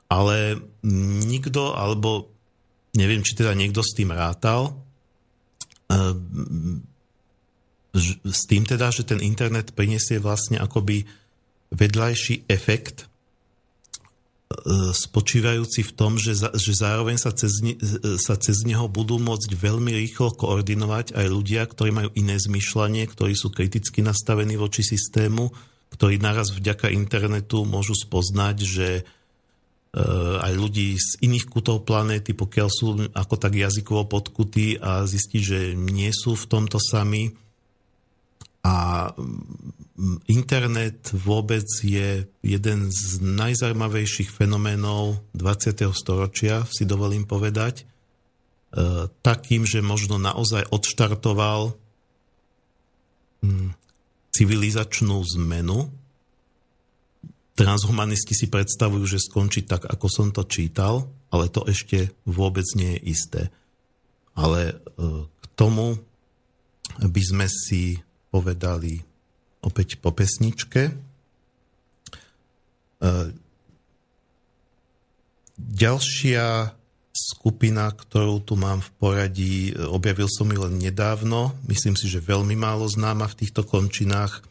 ale nikto, alebo neviem, či teda niekto s tým rátal, um, s tým teda, že ten internet prinesie vlastne akoby vedľajší efekt E, spočívajúci v tom, že, za, že zároveň sa cez, sa cez neho budú môcť veľmi rýchlo koordinovať aj ľudia, ktorí majú iné zmyšľanie, ktorí sú kriticky nastavení voči systému, ktorí naraz vďaka internetu môžu spoznať, že aj ľudí z iných kútov planéty, pokiaľ sú ako tak jazykovo podkutí a zistiť, že nie sú v tomto sami. A internet vôbec je jeden z najzaujímavejších fenoménov 20. storočia, si dovolím povedať, e, takým, že možno naozaj odštartoval hm, civilizačnú zmenu. Transhumanisti si predstavujú, že skončí tak, ako som to čítal, ale to ešte vôbec nie je isté. Ale e, k tomu by sme si povedali opäť po pesničke. E, ďalšia skupina, ktorú tu mám v poradí, e, objavil som ju len nedávno, myslím si, že veľmi málo známa v týchto končinách.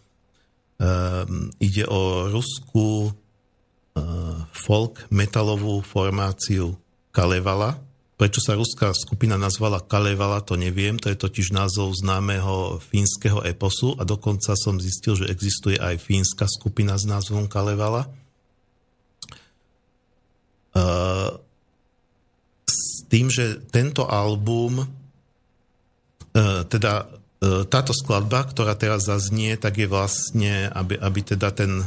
Um, ide o ruskú uh, folk metalovú formáciu Kalevala, Prečo sa ruská skupina nazvala Kalevala, to neviem, to je totiž názov známeho fínskeho eposu a dokonca som zistil, že existuje aj fínska skupina s názvom Kalevala. Uh, s tým, že tento album, uh, teda táto skladba, ktorá teraz zaznie, tak je vlastne, aby, aby teda ten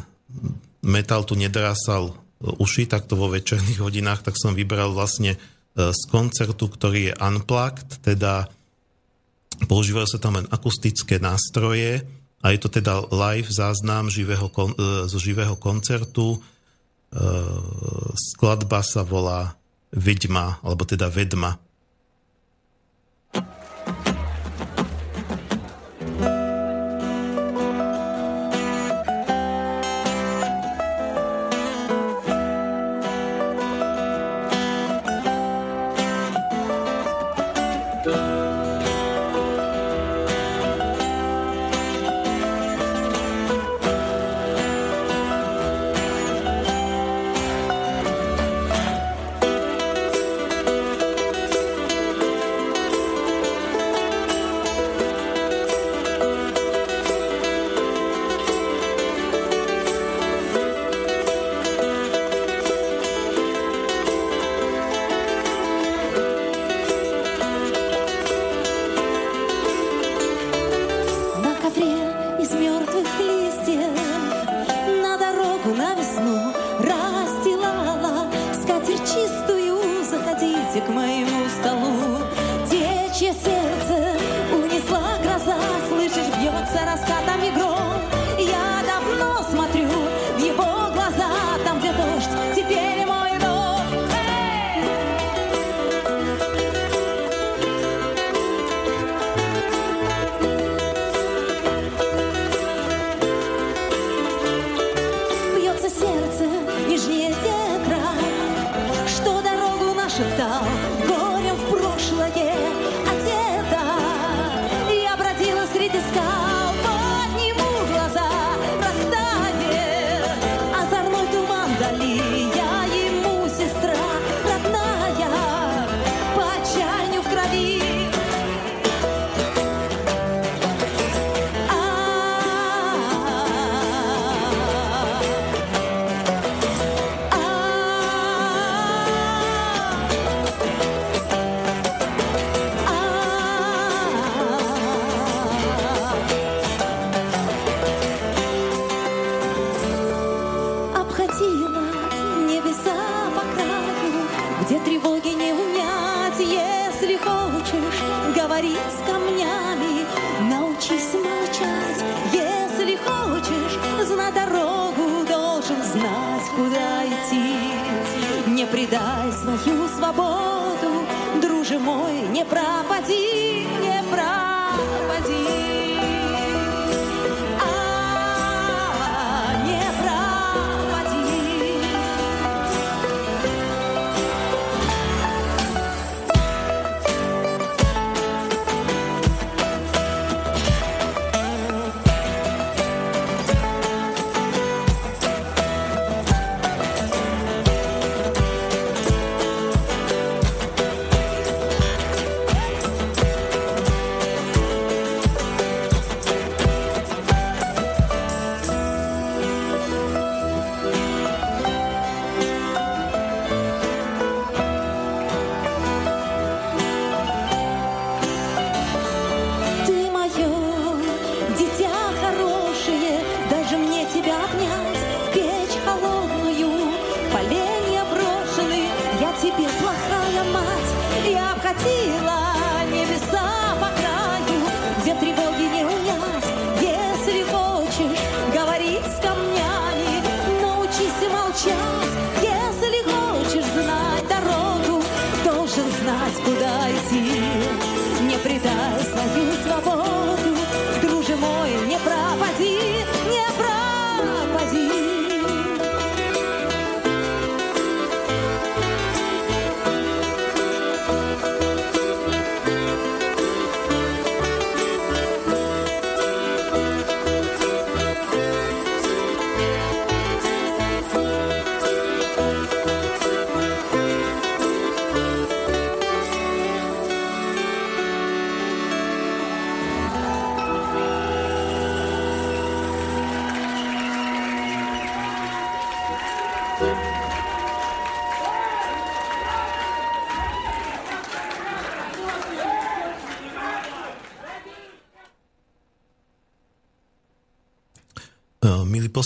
metal tu nedrásal uši takto vo večerných hodinách, tak som vybral vlastne E, z koncertu, ktorý je unplugged, teda používajú sa tam len akustické nástroje a je to teda live záznam živého, e, zo živého koncertu. E, skladba sa volá Vedma, alebo teda Vedma. дай свою свободу, друже мой, не пропади, не пропади.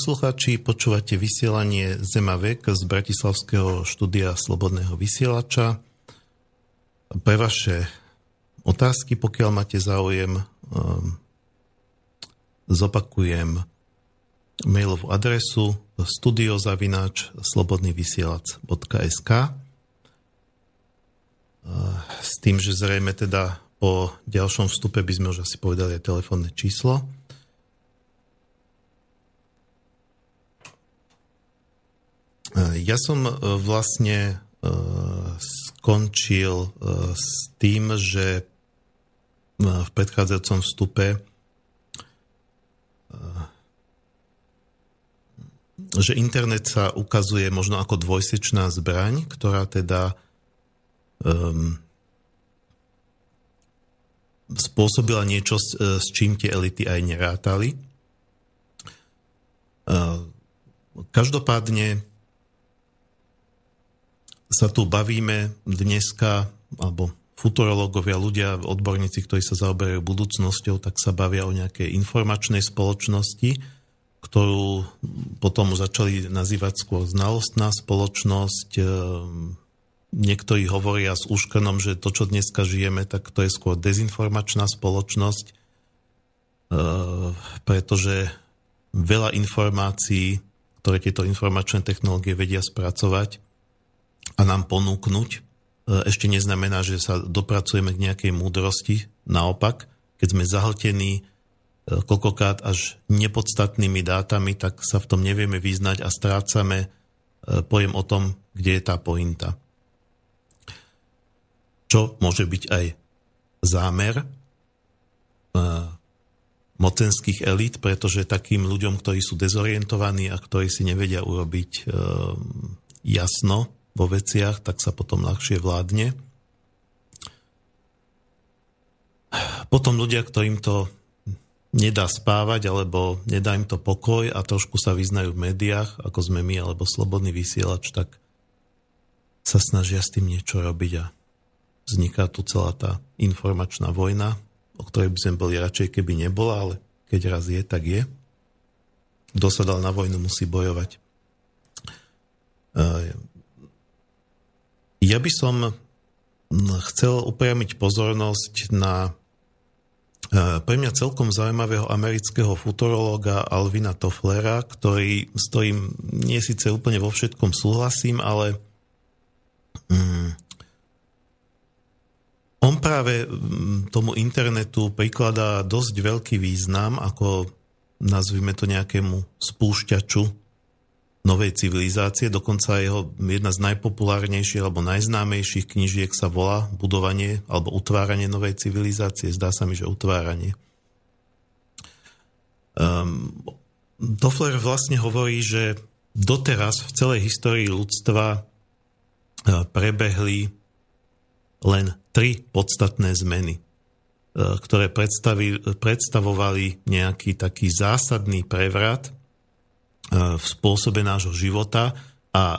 Poslucháči, počúvate vysielanie Zemavek z Bratislavského štúdia Slobodného vysielača. Pre vaše otázky, pokiaľ máte záujem, um, zopakujem mailovú adresu studiozavináč slobodnyvysielac.sk uh, s tým, že zrejme teda po ďalšom vstupe by sme už asi povedali aj telefónne číslo Ja som e, vlastne e, skončil s tým, že v predchádzajúcom vstupe, že internet sa ukazuje možno ako dvojsečná zbraň, ktorá teda um, spôsobila niečo, s, s čím tie elity aj nerátali. Uh, každopádne sa tu bavíme dneska, alebo futurológovia, ľudia, odborníci, ktorí sa zaoberajú budúcnosťou, tak sa bavia o nejakej informačnej spoločnosti, ktorú potom začali nazývať skôr znalostná spoločnosť. Ehm, niektorí hovoria s úškanom, že to, čo dneska žijeme, tak to je skôr dezinformačná spoločnosť, ehm, pretože veľa informácií, ktoré tieto informačné technológie vedia spracovať a nám ponúknuť, ehm, ešte neznamená, že sa dopracujeme k nejakej múdrosti. Naopak, keď sme zahltení E, koľkokrát až nepodstatnými dátami, tak sa v tom nevieme vyznať a strácame e, pojem o tom, kde je tá pointa. Čo môže byť aj zámer e, mocenských elít, pretože takým ľuďom, ktorí sú dezorientovaní a ktorí si nevedia urobiť jasno vo veciach, tak sa potom ľahšie vládne. Potom ľudia, ktorým to nedá spávať, alebo nedá im to pokoj a trošku sa vyznajú v médiách, ako sme my, alebo slobodný vysielač, tak sa snažia s tým niečo robiť a vzniká tu celá tá informačná vojna, o ktorej by sme boli radšej, keby nebola, ale keď raz je, tak je. Kto sa dal na vojnu, musí bojovať. Ja by som chcel upriamiť pozornosť na E, pre mňa celkom zaujímavého amerického futurológa Alvina Tofflera, ktorý, s ktorým nie síce úplne vo všetkom súhlasím, ale mm, on práve mm, tomu internetu prikladá dosť veľký význam ako nazvime to nejakému spúšťaču novej civilizácie. Dokonca jeho jedna z najpopulárnejších alebo najznámejších knižiek sa volá Budovanie alebo utváranie novej civilizácie. Zdá sa mi, že utváranie. Um, Toffler vlastne hovorí, že doteraz v celej histórii ľudstva uh, prebehli len tri podstatné zmeny, uh, ktoré predstavovali nejaký taký zásadný prevrat E, v spôsobe nášho života a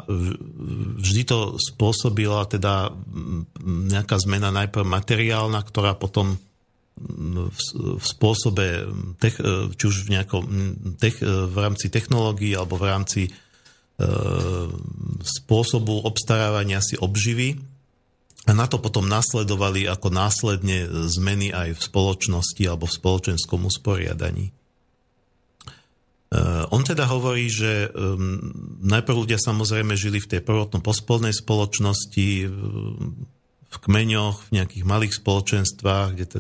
vždy to spôsobila teda nejaká zmena najprv materiálna, ktorá potom v spôsobe, či už v, nejakom, v rámci technológií alebo v rámci e, spôsobu obstarávania si obživy. A na to potom nasledovali ako následne zmeny aj v spoločnosti alebo v spoločenskom usporiadaní. Uh, on teda hovorí, že um, najprv ľudia samozrejme žili v tej prvotnom pospolnej spoločnosti, v kmeňoch, v nejakých malých spoločenstvách, kde te,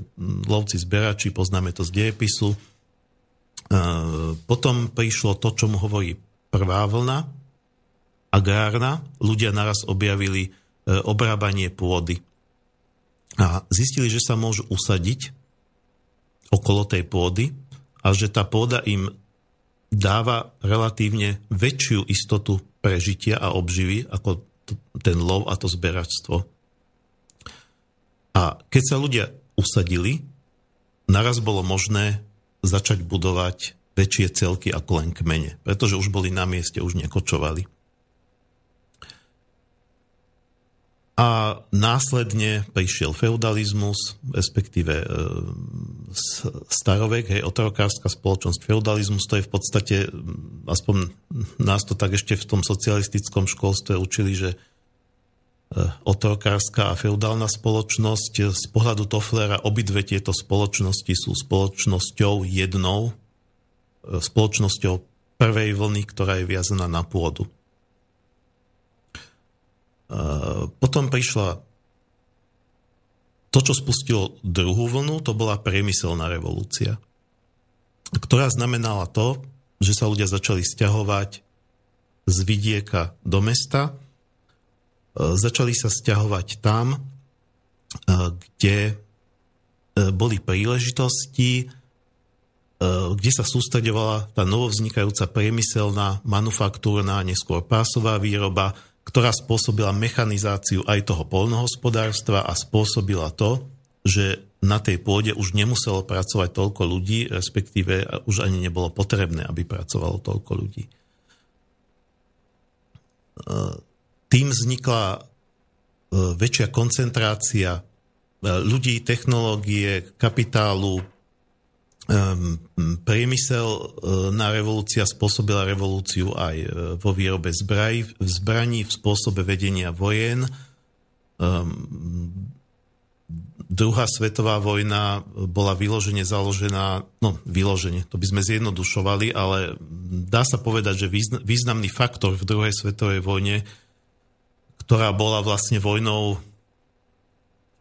lovci zberači, poznáme to z dejepisu. Uh, potom prišlo to, čo mu hovorí prvá vlna, agrárna. Ľudia naraz objavili uh, obrábanie pôdy. A zistili, že sa môžu usadiť okolo tej pôdy a že tá pôda im dáva relatívne väčšiu istotu prežitia a obživy ako ten lov a to zberačstvo. A keď sa ľudia usadili, naraz bolo možné začať budovať väčšie celky ako len kmene, pretože už boli na mieste, už nekočovali. A následne prišiel feudalizmus, respektíve e, starovek, hej, otrokárska spoločnosť, feudalizmus, to je v podstate, aspoň nás to tak ešte v tom socialistickom školstve učili, že e, otrokárska a feudálna spoločnosť. Z pohľadu Tofflera obidve tieto spoločnosti sú spoločnosťou jednou, e, spoločnosťou prvej vlny, ktorá je viazaná na pôdu. Potom prišla to, čo spustilo druhú vlnu, to bola priemyselná revolúcia, ktorá znamenala to, že sa ľudia začali stiahovať z vidieka do mesta, e, začali sa stiahovať tam, e, kde boli príležitosti, kde sa sústredovala tá novovznikajúca priemyselná, manufaktúrna, neskôr pásová výroba, ktorá spôsobila mechanizáciu aj toho polnohospodárstva a spôsobila to, že na tej pôde už nemuselo pracovať toľko ľudí, respektíve už ani nebolo potrebné, aby pracovalo toľko ľudí. Tým vznikla väčšia koncentrácia ľudí, technológie, kapitálu, priemysel e, na revolúcia spôsobila revolúciu aj e, vo výrobe zbraj, zbraní, v spôsobe vedenia vojen. Ehm, druhá svetová vojna bola vyložene založená, no vyložene, to by sme zjednodušovali, ale dá sa povedať, že významný faktor v druhej svetovej vojne, ktorá bola vlastne vojnou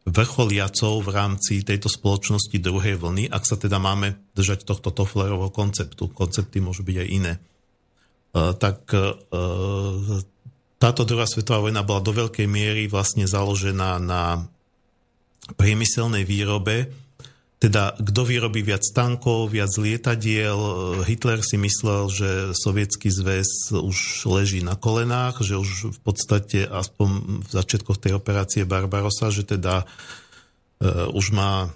vrcholiacov v rámci tejto spoločnosti druhej vlny, ak sa teda máme držať tohto Tofflerovho konceptu. Koncepty môžu byť aj iné. E, tak e, táto druhá svetová vojna bola do veľkej miery vlastne založená na priemyselnej výrobe, teda kto vyrobí viac tankov, viac lietadiel. Hitler si myslel, že sovietský zväz už leží na kolenách, že už v podstate aspoň v začiatkoch tej operácie Barbarosa, že teda uh, už má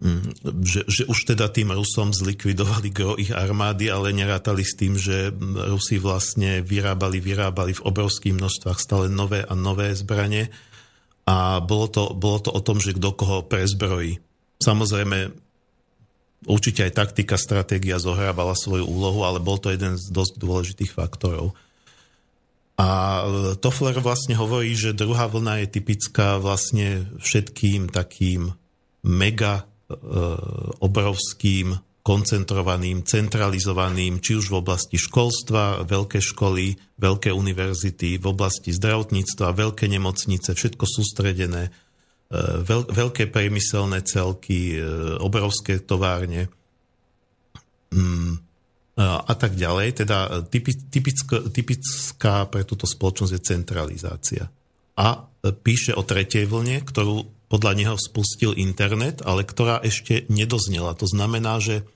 um, že, že už teda tým Rusom zlikvidovali gro ich armády, ale nerátali s tým, že Rusi vlastne vyrábali, vyrábali v obrovských množstvách stále nové a nové zbranie a bolo to, bolo to o tom, že kto koho prezbrojí. Samozrejme, určite aj taktika, stratégia zohrávala svoju úlohu, ale bol to jeden z dosť dôležitých faktorov. A Toffler vlastne hovorí, že druhá vlna je typická vlastne všetkým takým mega e, obrovským koncentrovaným, centralizovaným, či už v oblasti školstva, veľké školy, veľké univerzity, v oblasti zdravotníctva, veľké nemocnice, všetko sústredené, e, veľ, veľké priemyselné celky, e, obrovské továrne mm, a tak ďalej. Teda typická, typická pre túto spoločnosť je centralizácia. A píše o tretej vlne, ktorú podľa neho spustil internet, ale ktorá ešte nedoznela. To znamená, že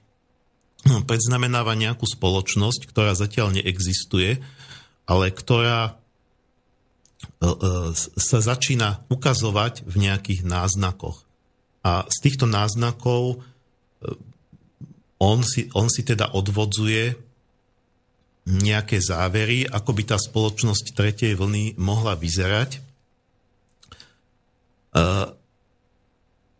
predznamenáva nejakú spoločnosť, ktorá zatiaľ neexistuje, ale ktorá e, e, sa začína ukazovať v nejakých náznakoch. A z týchto náznakov e, on si, on si teda odvodzuje nejaké závery, ako by tá spoločnosť tretej vlny mohla vyzerať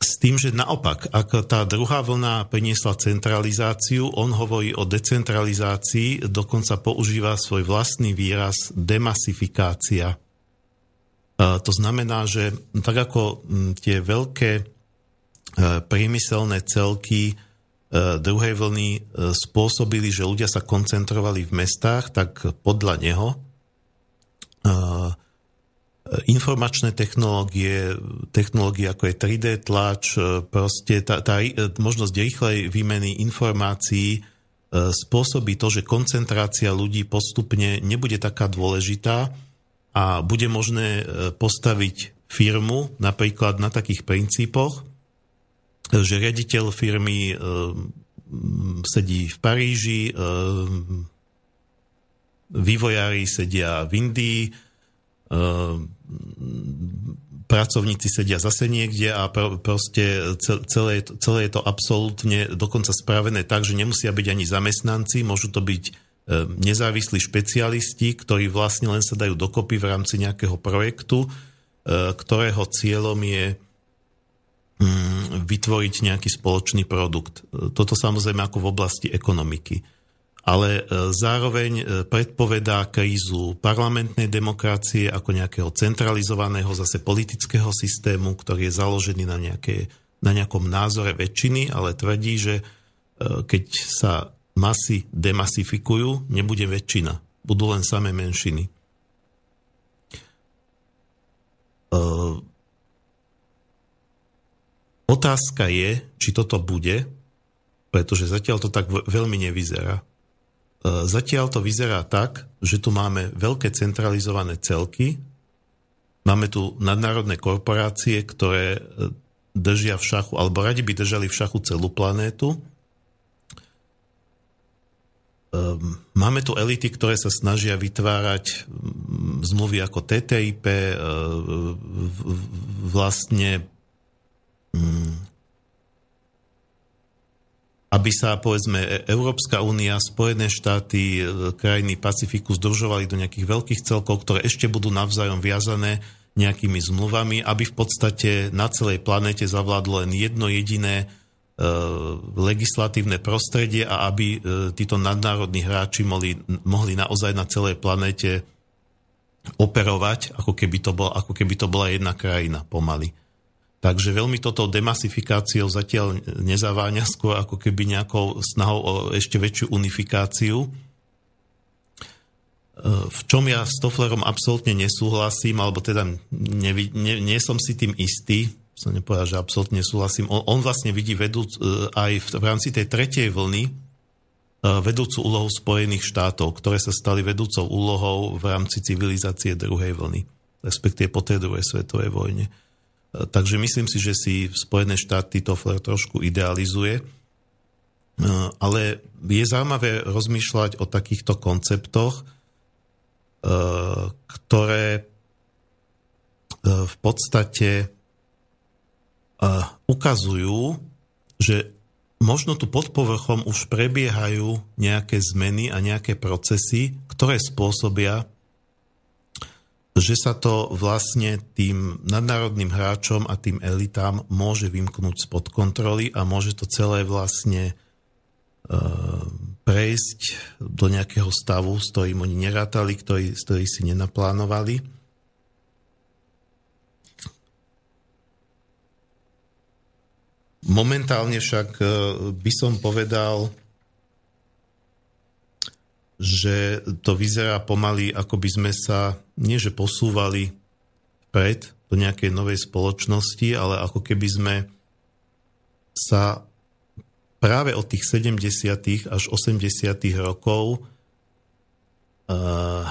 s tým, že naopak, ak tá druhá vlna priniesla centralizáciu, on hovorí o decentralizácii, dokonca používa svoj vlastný výraz demasifikácia. To znamená, že tak ako tie veľké e, priemyselné celky e, druhej vlny e, spôsobili, že ľudia sa koncentrovali v mestách, tak podľa neho informačné technológie, technológie ako je 3D tlač, e, proste tá, tá e, možnosť rýchlej výmeny informácií e, spôsobí to, že koncentrácia ľudí postupne nebude taká dôležitá a bude možné postaviť firmu napríklad na takých princípoch, že riaditeľ firmy sedí v Paríži, vývojári sedia v Indii, pracovníci sedia zase niekde a proste celé, celé je to absolútne dokonca spravené tak, že nemusia byť ani zamestnanci, môžu to byť ehm, nezávislí špecialisti, ktorí vlastne len sa dajú dokopy v rámci nejakého projektu, ehm, ktorého cieľom je mm, vytvoriť nejaký spoločný produkt. Toto samozrejme ako v oblasti ekonomiky ale e, zároveň e, predpovedá krízu parlamentnej demokracie ako nejakého centralizovaného zase politického systému, ktorý je založený na, nejaké, na nejakom názore väčšiny, ale tvrdí, že e, keď sa masy demasifikujú, nebude väčšina, budú len samé menšiny. Otázka je, či toto bude, pretože zatiaľ to tak veľmi nevyzerá. E, zatiaľ to vyzerá tak, že tu máme veľké centralizované celky, máme tu nadnárodné korporácie, ktoré e, držia v šachu, alebo radi by držali v šachu celú planétu. Ehm, máme tu elity, ktoré sa snažia vytvárať mm, zmluvy ako TTIP, e, vlastne mm, aby sa, povedzme, e, Európska únia, Spojené štáty, e, krajiny Pacifiku združovali do nejakých veľkých celkov, ktoré ešte budú navzájom viazané nejakými zmluvami, aby v podstate na celej planete zavládlo len jedno jediné E, legislatívne prostredie a aby títo nadnárodní hráči mohli, mohli naozaj na celej planete operovať, ako keby, to bol, ako keby to bola jedna krajina pomaly. Takže veľmi toto demasifikáciou zatiaľ nezaváňa, skôr ako keby nejakou snahou o ešte väčšiu unifikáciu. E, v čom ja s Tofflerom absolútne nesúhlasím, alebo teda ne, ne, nie som si tým istý, som nepovedal, že absolútne súhlasím. On, on vlastne vidí vedúc, e, aj v, v rámci tej tretej vlny e, vedúcu úlohu Spojených štátov, ktoré sa stali vedúcou úlohou v rámci civilizácie druhej vlny, respektíve po tej druhej svetovej vojne. E, takže myslím si, že si Spojené štáty to trošku idealizuje, ale je zaujímavé rozmýšľať o takýchto konceptoch, ktoré v podstate ukazujú, že možno tu pod povrchom už prebiehajú nejaké zmeny a nejaké procesy, ktoré spôsobia, že sa to vlastne tým nadnárodným hráčom a tým elitám môže vymknúť spod kontroly a môže to celé vlastne e, prejsť do nejakého stavu, s ktorým oni nerátali, ktorý, ktorý si nenaplánovali. Momentálne však e, by som povedal, že to vyzerá pomaly, ako by sme sa nie že posúvali pred do nejakej novej spoločnosti, ale ako keby sme sa práve od tých 70. až 80. rokov uh,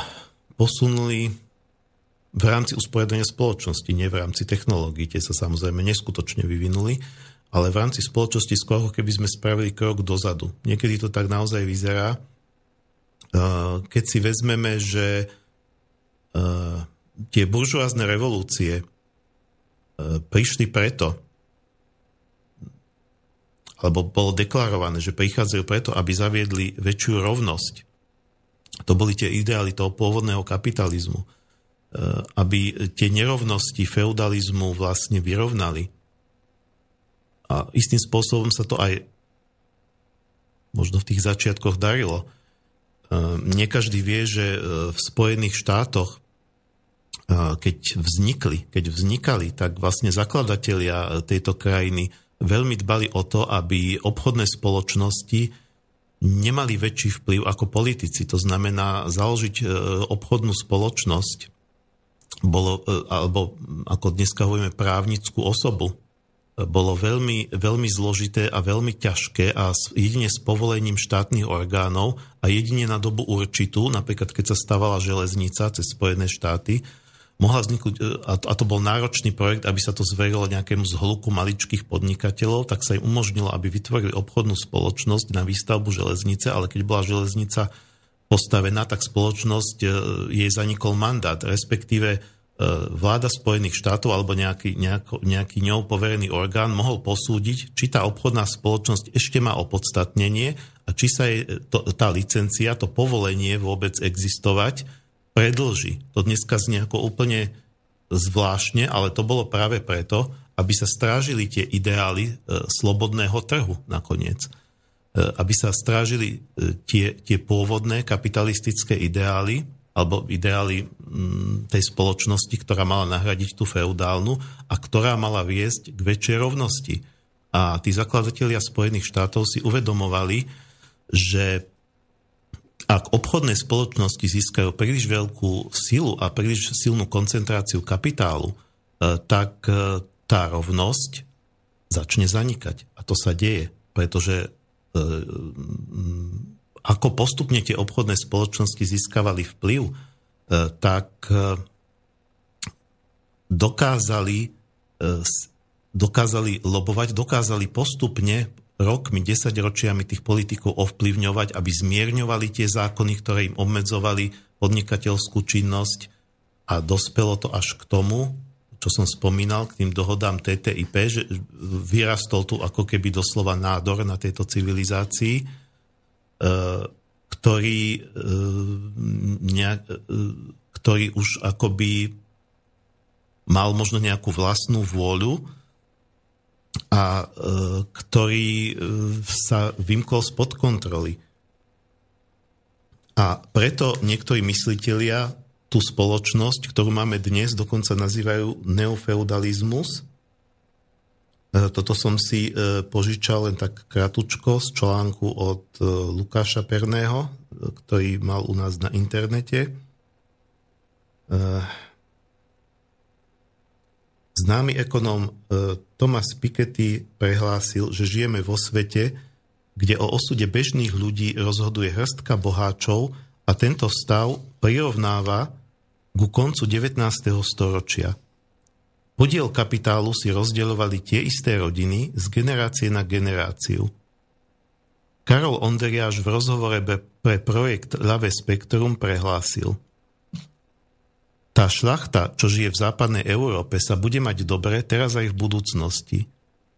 posunuli v rámci usporiadania spoločnosti, nie v rámci technológií, tie sa samozrejme neskutočne vyvinuli, ale v rámci spoločnosti skôr keby sme spravili krok dozadu. Niekedy to tak naozaj vyzerá. Uh, keď si vezmeme, že uh, tie buržoázne revolúcie uh, prišli preto, alebo bolo deklarované, že prichádzajú preto, aby zaviedli väčšiu rovnosť. To boli tie ideály toho pôvodného kapitalizmu. Aby tie nerovnosti feudalizmu vlastne vyrovnali a istým spôsobom sa to aj možno v tých začiatkoch darilo. E, nie každý vie, že e, v Spojených štátoch, e, keď vznikli, keď vznikali, tak vlastne zakladatelia tejto krajiny veľmi dbali o to, aby obchodné spoločnosti nemali väčší vplyv ako politici. To znamená založiť obchodnú spoločnosť bolo, alebo ako dneska hovoríme právnickú osobu, bolo veľmi, veľmi zložité a veľmi ťažké a jedine s povolením štátnych orgánov a jedine na dobu určitú, napríklad keď sa stávala železnica cez Spojené štáty, mohla vzniknúť, e, a to bol náročný projekt, aby sa to zverilo nejakému zhluku maličkých podnikateľov, tak sa im umožnilo, aby vytvorili obchodnú spoločnosť na výstavbu železnice, ale keď bola železnica postavená, tak spoločnosť e, jej zanikol mandát, respektíve vláda Spojených štátov alebo nejaký, nejako, nejaký ňou poverený orgán mohol posúdiť, či tá obchodná spoločnosť ešte má opodstatnenie a či sa jej to, tá licencia, to povolenie vôbec existovať predlží. To dneska znie ako úplne zvláštne, ale to bolo práve preto, aby sa strážili tie ideály e, slobodného trhu nakoniec. E, aby sa strážili e, tie, tie pôvodné kapitalistické ideály, alebo ideály mm, tej spoločnosti, ktorá mala nahradiť tú feudálnu a ktorá mala viesť k väčšej rovnosti. A tí zakladatelia Spojených štátov si uvedomovali, že ak obchodné spoločnosti získajú príliš veľkú silu a príliš silnú koncentráciu kapitálu, e, tak e, tá rovnosť začne zanikať. A to sa deje, pretože e, ako postupne tie obchodné spoločnosti získavali vplyv, e, tak e, dokázali e, dokázali lobovať, dokázali postupne rokmi, desaťročiami tých politikov ovplyvňovať, aby zmierňovali tie zákony, ktoré im obmedzovali podnikateľskú činnosť. A dospelo to až k tomu, čo som spomínal, k tým dohodám TTIP, že vyrastol tu ako keby doslova nádor na tejto civilizácii, ktorý, e, e, ktorý už akoby mal možno nejakú vlastnú vôľu a ktorý sa vymkol spod kontroly. A preto niektorí myslitelia tú spoločnosť, ktorú máme dnes, dokonca nazývajú neofeudalizmus. E, toto som si e, požičal len tak kratučko z článku od e, Lukáša Perného, ktorý mal u nás na internete. Známy ekonóm Thomas Piketty prehlásil, že žijeme vo svete, kde o osude bežných ľudí rozhoduje hrstka boháčov a tento stav prirovnáva ku koncu 19. storočia. Podiel kapitálu si rozdeľovali tie isté rodiny z generácie na generáciu. Karol Onderiáš v rozhovore pre projekt Lave Spektrum prehlásil Tá šlachta, čo žije v západnej Európe, sa bude mať dobre teraz aj v budúcnosti.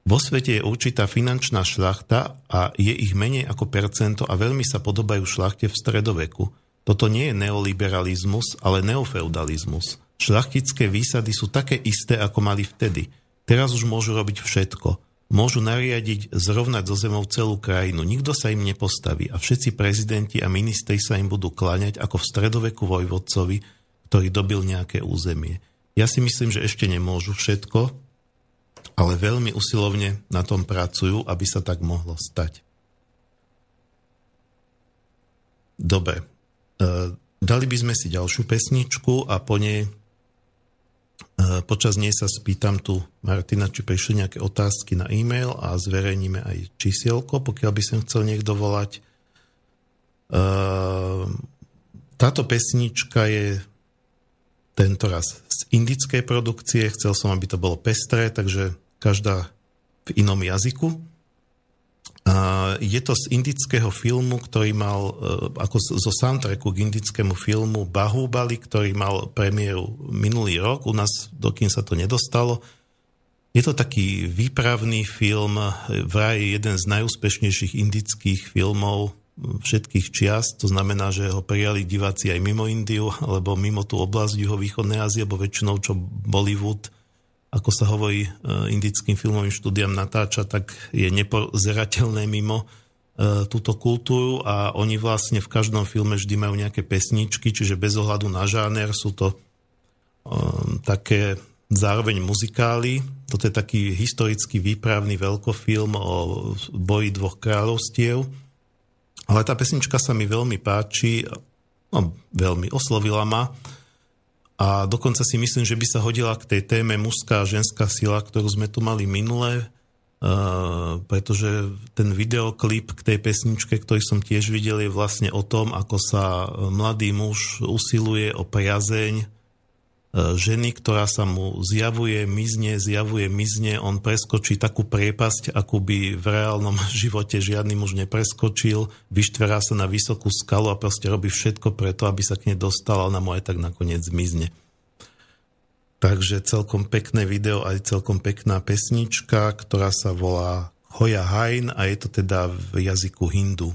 Vo svete je určitá finančná šlachta a je ich menej ako percento a veľmi sa podobajú šlachte v stredoveku – toto nie je neoliberalizmus, ale neofeudalizmus. Šlachtické výsady sú také isté, ako mali vtedy. Teraz už môžu robiť všetko. Môžu nariadiť zrovnať zo zemou celú krajinu. Nikto sa im nepostaví a všetci prezidenti a ministri sa im budú kláňať ako v stredoveku vojvodcovi, ktorý dobil nejaké územie. Ja si myslím, že ešte nemôžu všetko, ale veľmi usilovne na tom pracujú, aby sa tak mohlo stať. Dobre, E, dali by sme si ďalšiu pesničku a po nej počas nej sa spýtam tu Martina, či prišli nejaké otázky na e-mail a zverejníme aj čísielko, pokiaľ by som chcel niekto volať. E, táto pesnička je tento raz z indickej produkcie. Chcel som, aby to bolo pestré, takže každá v inom jazyku. Je to z indického filmu, ktorý mal, e, ako zo soundtracku k indickému filmu Bahubali, ktorý mal premiéru minulý rok, u nás dokým sa to nedostalo. Je to taký výpravný film, vraj jeden z najúspešnejších indických filmov všetkých čiast, to znamená, že ho prijali diváci aj mimo Indiu, alebo mimo tú oblasť juhovýchodnej Ázie, alebo väčšinou čo Bollywood ako sa hovorí, e, indickým filmovým štúdiam natáča, tak je nepozerateľné mimo e, túto kultúru a oni vlastne v každom filme vždy majú nejaké pesničky, čiže bez ohľadu na žáner sú to um, také zároveň muzikály. Toto je taký historický výpravný veľkofilm o boji dvoch kráľovstiev. Ale tá pesnička sa mi veľmi páči, no, veľmi oslovila ma a dokonca si myslím, že by sa hodila k tej téme mužská a ženská sila, ktorú sme tu mali minulé, uh, pretože ten videoklip k tej pesničke, ktorý som tiež videl, je vlastne o tom, ako sa mladý muž usiluje o priazeň E, ženy, ktorá sa mu zjavuje, mizne, zjavuje, mizne, on preskočí takú priepasť, akú by v reálnom živote žiadny muž nepreskočil, vyštverá sa na vysokú skalu a proste robí všetko preto, aby sa k nej dostala, ona mu aj tak nakoniec zmizne. Takže celkom pekné video, aj celkom pekná pesnička, ktorá sa volá Hoja Hain a je to teda v jazyku hindu.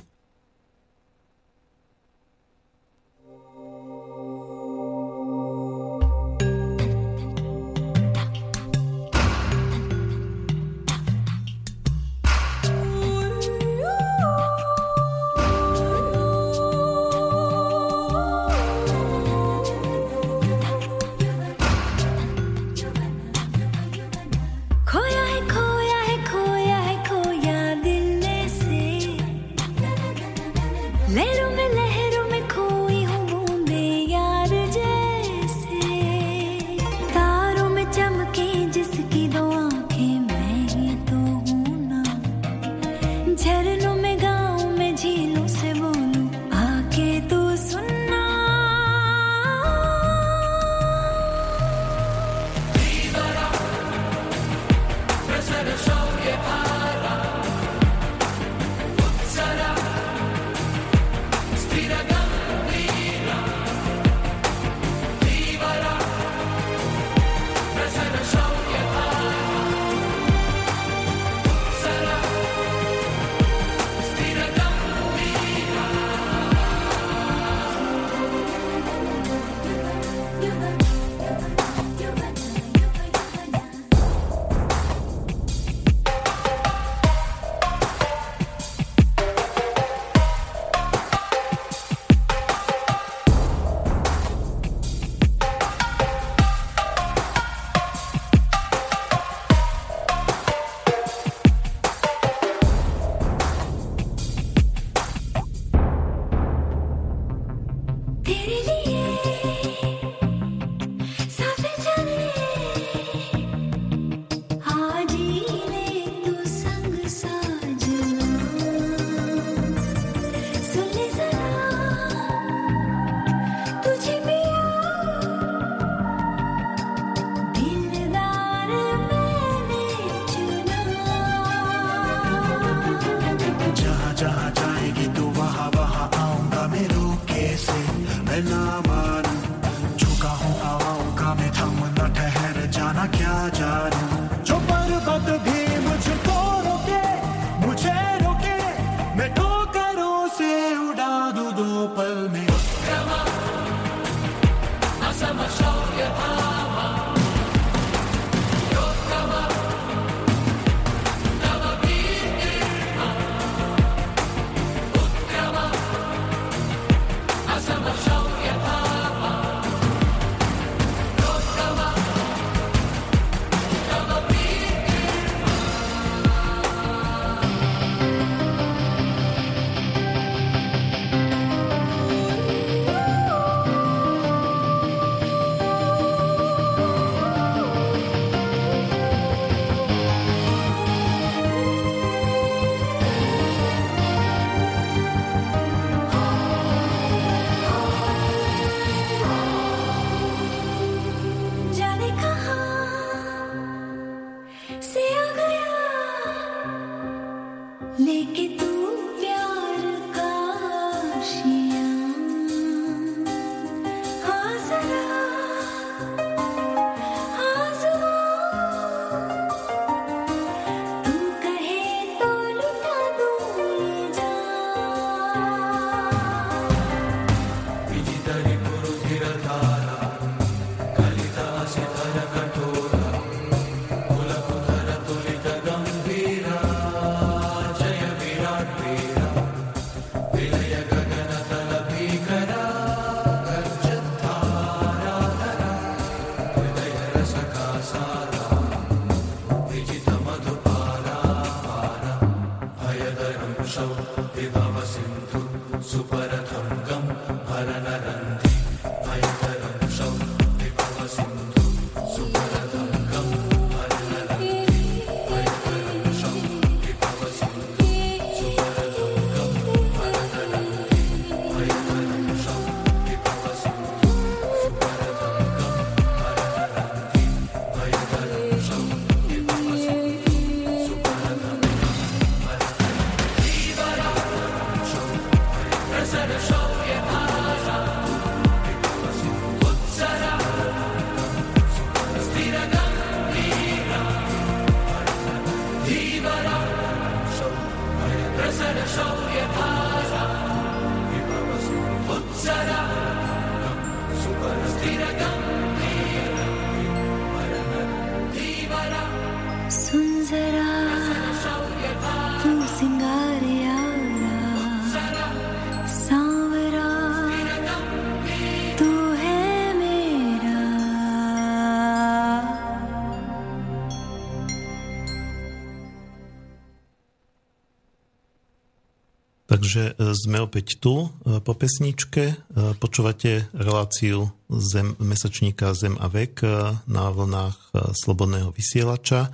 Takže e, sme opäť tu e, po pesničke. E, Počúvate reláciu zem, mesačníka Zem a vek na vlnách Slobodného vysielača.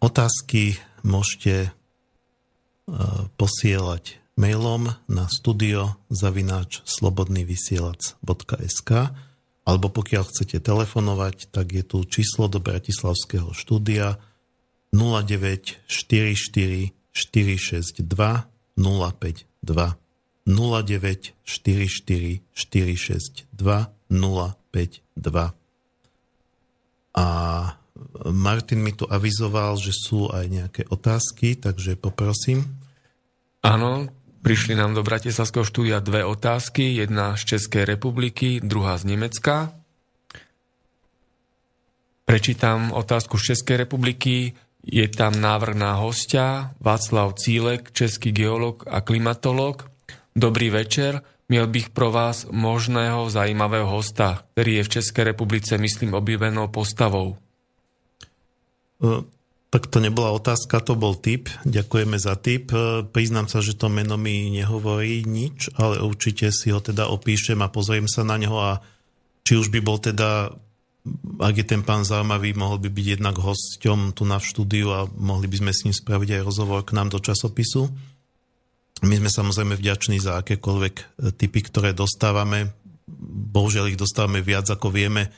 Otázky môžete posielať mailom na studio zavináč slobodnyvysielac.sk alebo pokiaľ chcete telefonovať, tak je tu číslo do Bratislavského štúdia 0944 462 052 09 44 462 052 a Martin mi tu avizoval, že sú aj nejaké otázky, takže poprosím. Áno, prišli nám do Bratislavského štúdia dve otázky, jedna z Českej republiky, druhá z Nemecka. Prečítam otázku z Českej republiky. Je tam návrh na hostia Václav Cílek, český geolog a klimatolog. Dobrý večer. Miel bych pro vás možného zajímavého hosta, ktorý je v Českej republice, myslím, obývenou postavou. E, Tak to nebola otázka, to bol tip. Ďakujeme za tip. E, Priznám sa, že to meno mi nehovorí nič, ale určite si ho teda opíšem a pozriem sa na neho a či už by bol teda, ak je ten pán zaujímavý, mohol by byť jednak hosťom tu na štúdiu a mohli by sme s ním spraviť aj rozhovor k nám do časopisu. My sme samozrejme vďační za akékoľvek e, typy, ktoré dostávame. Bohužiaľ ich dostávame viac, ako vieme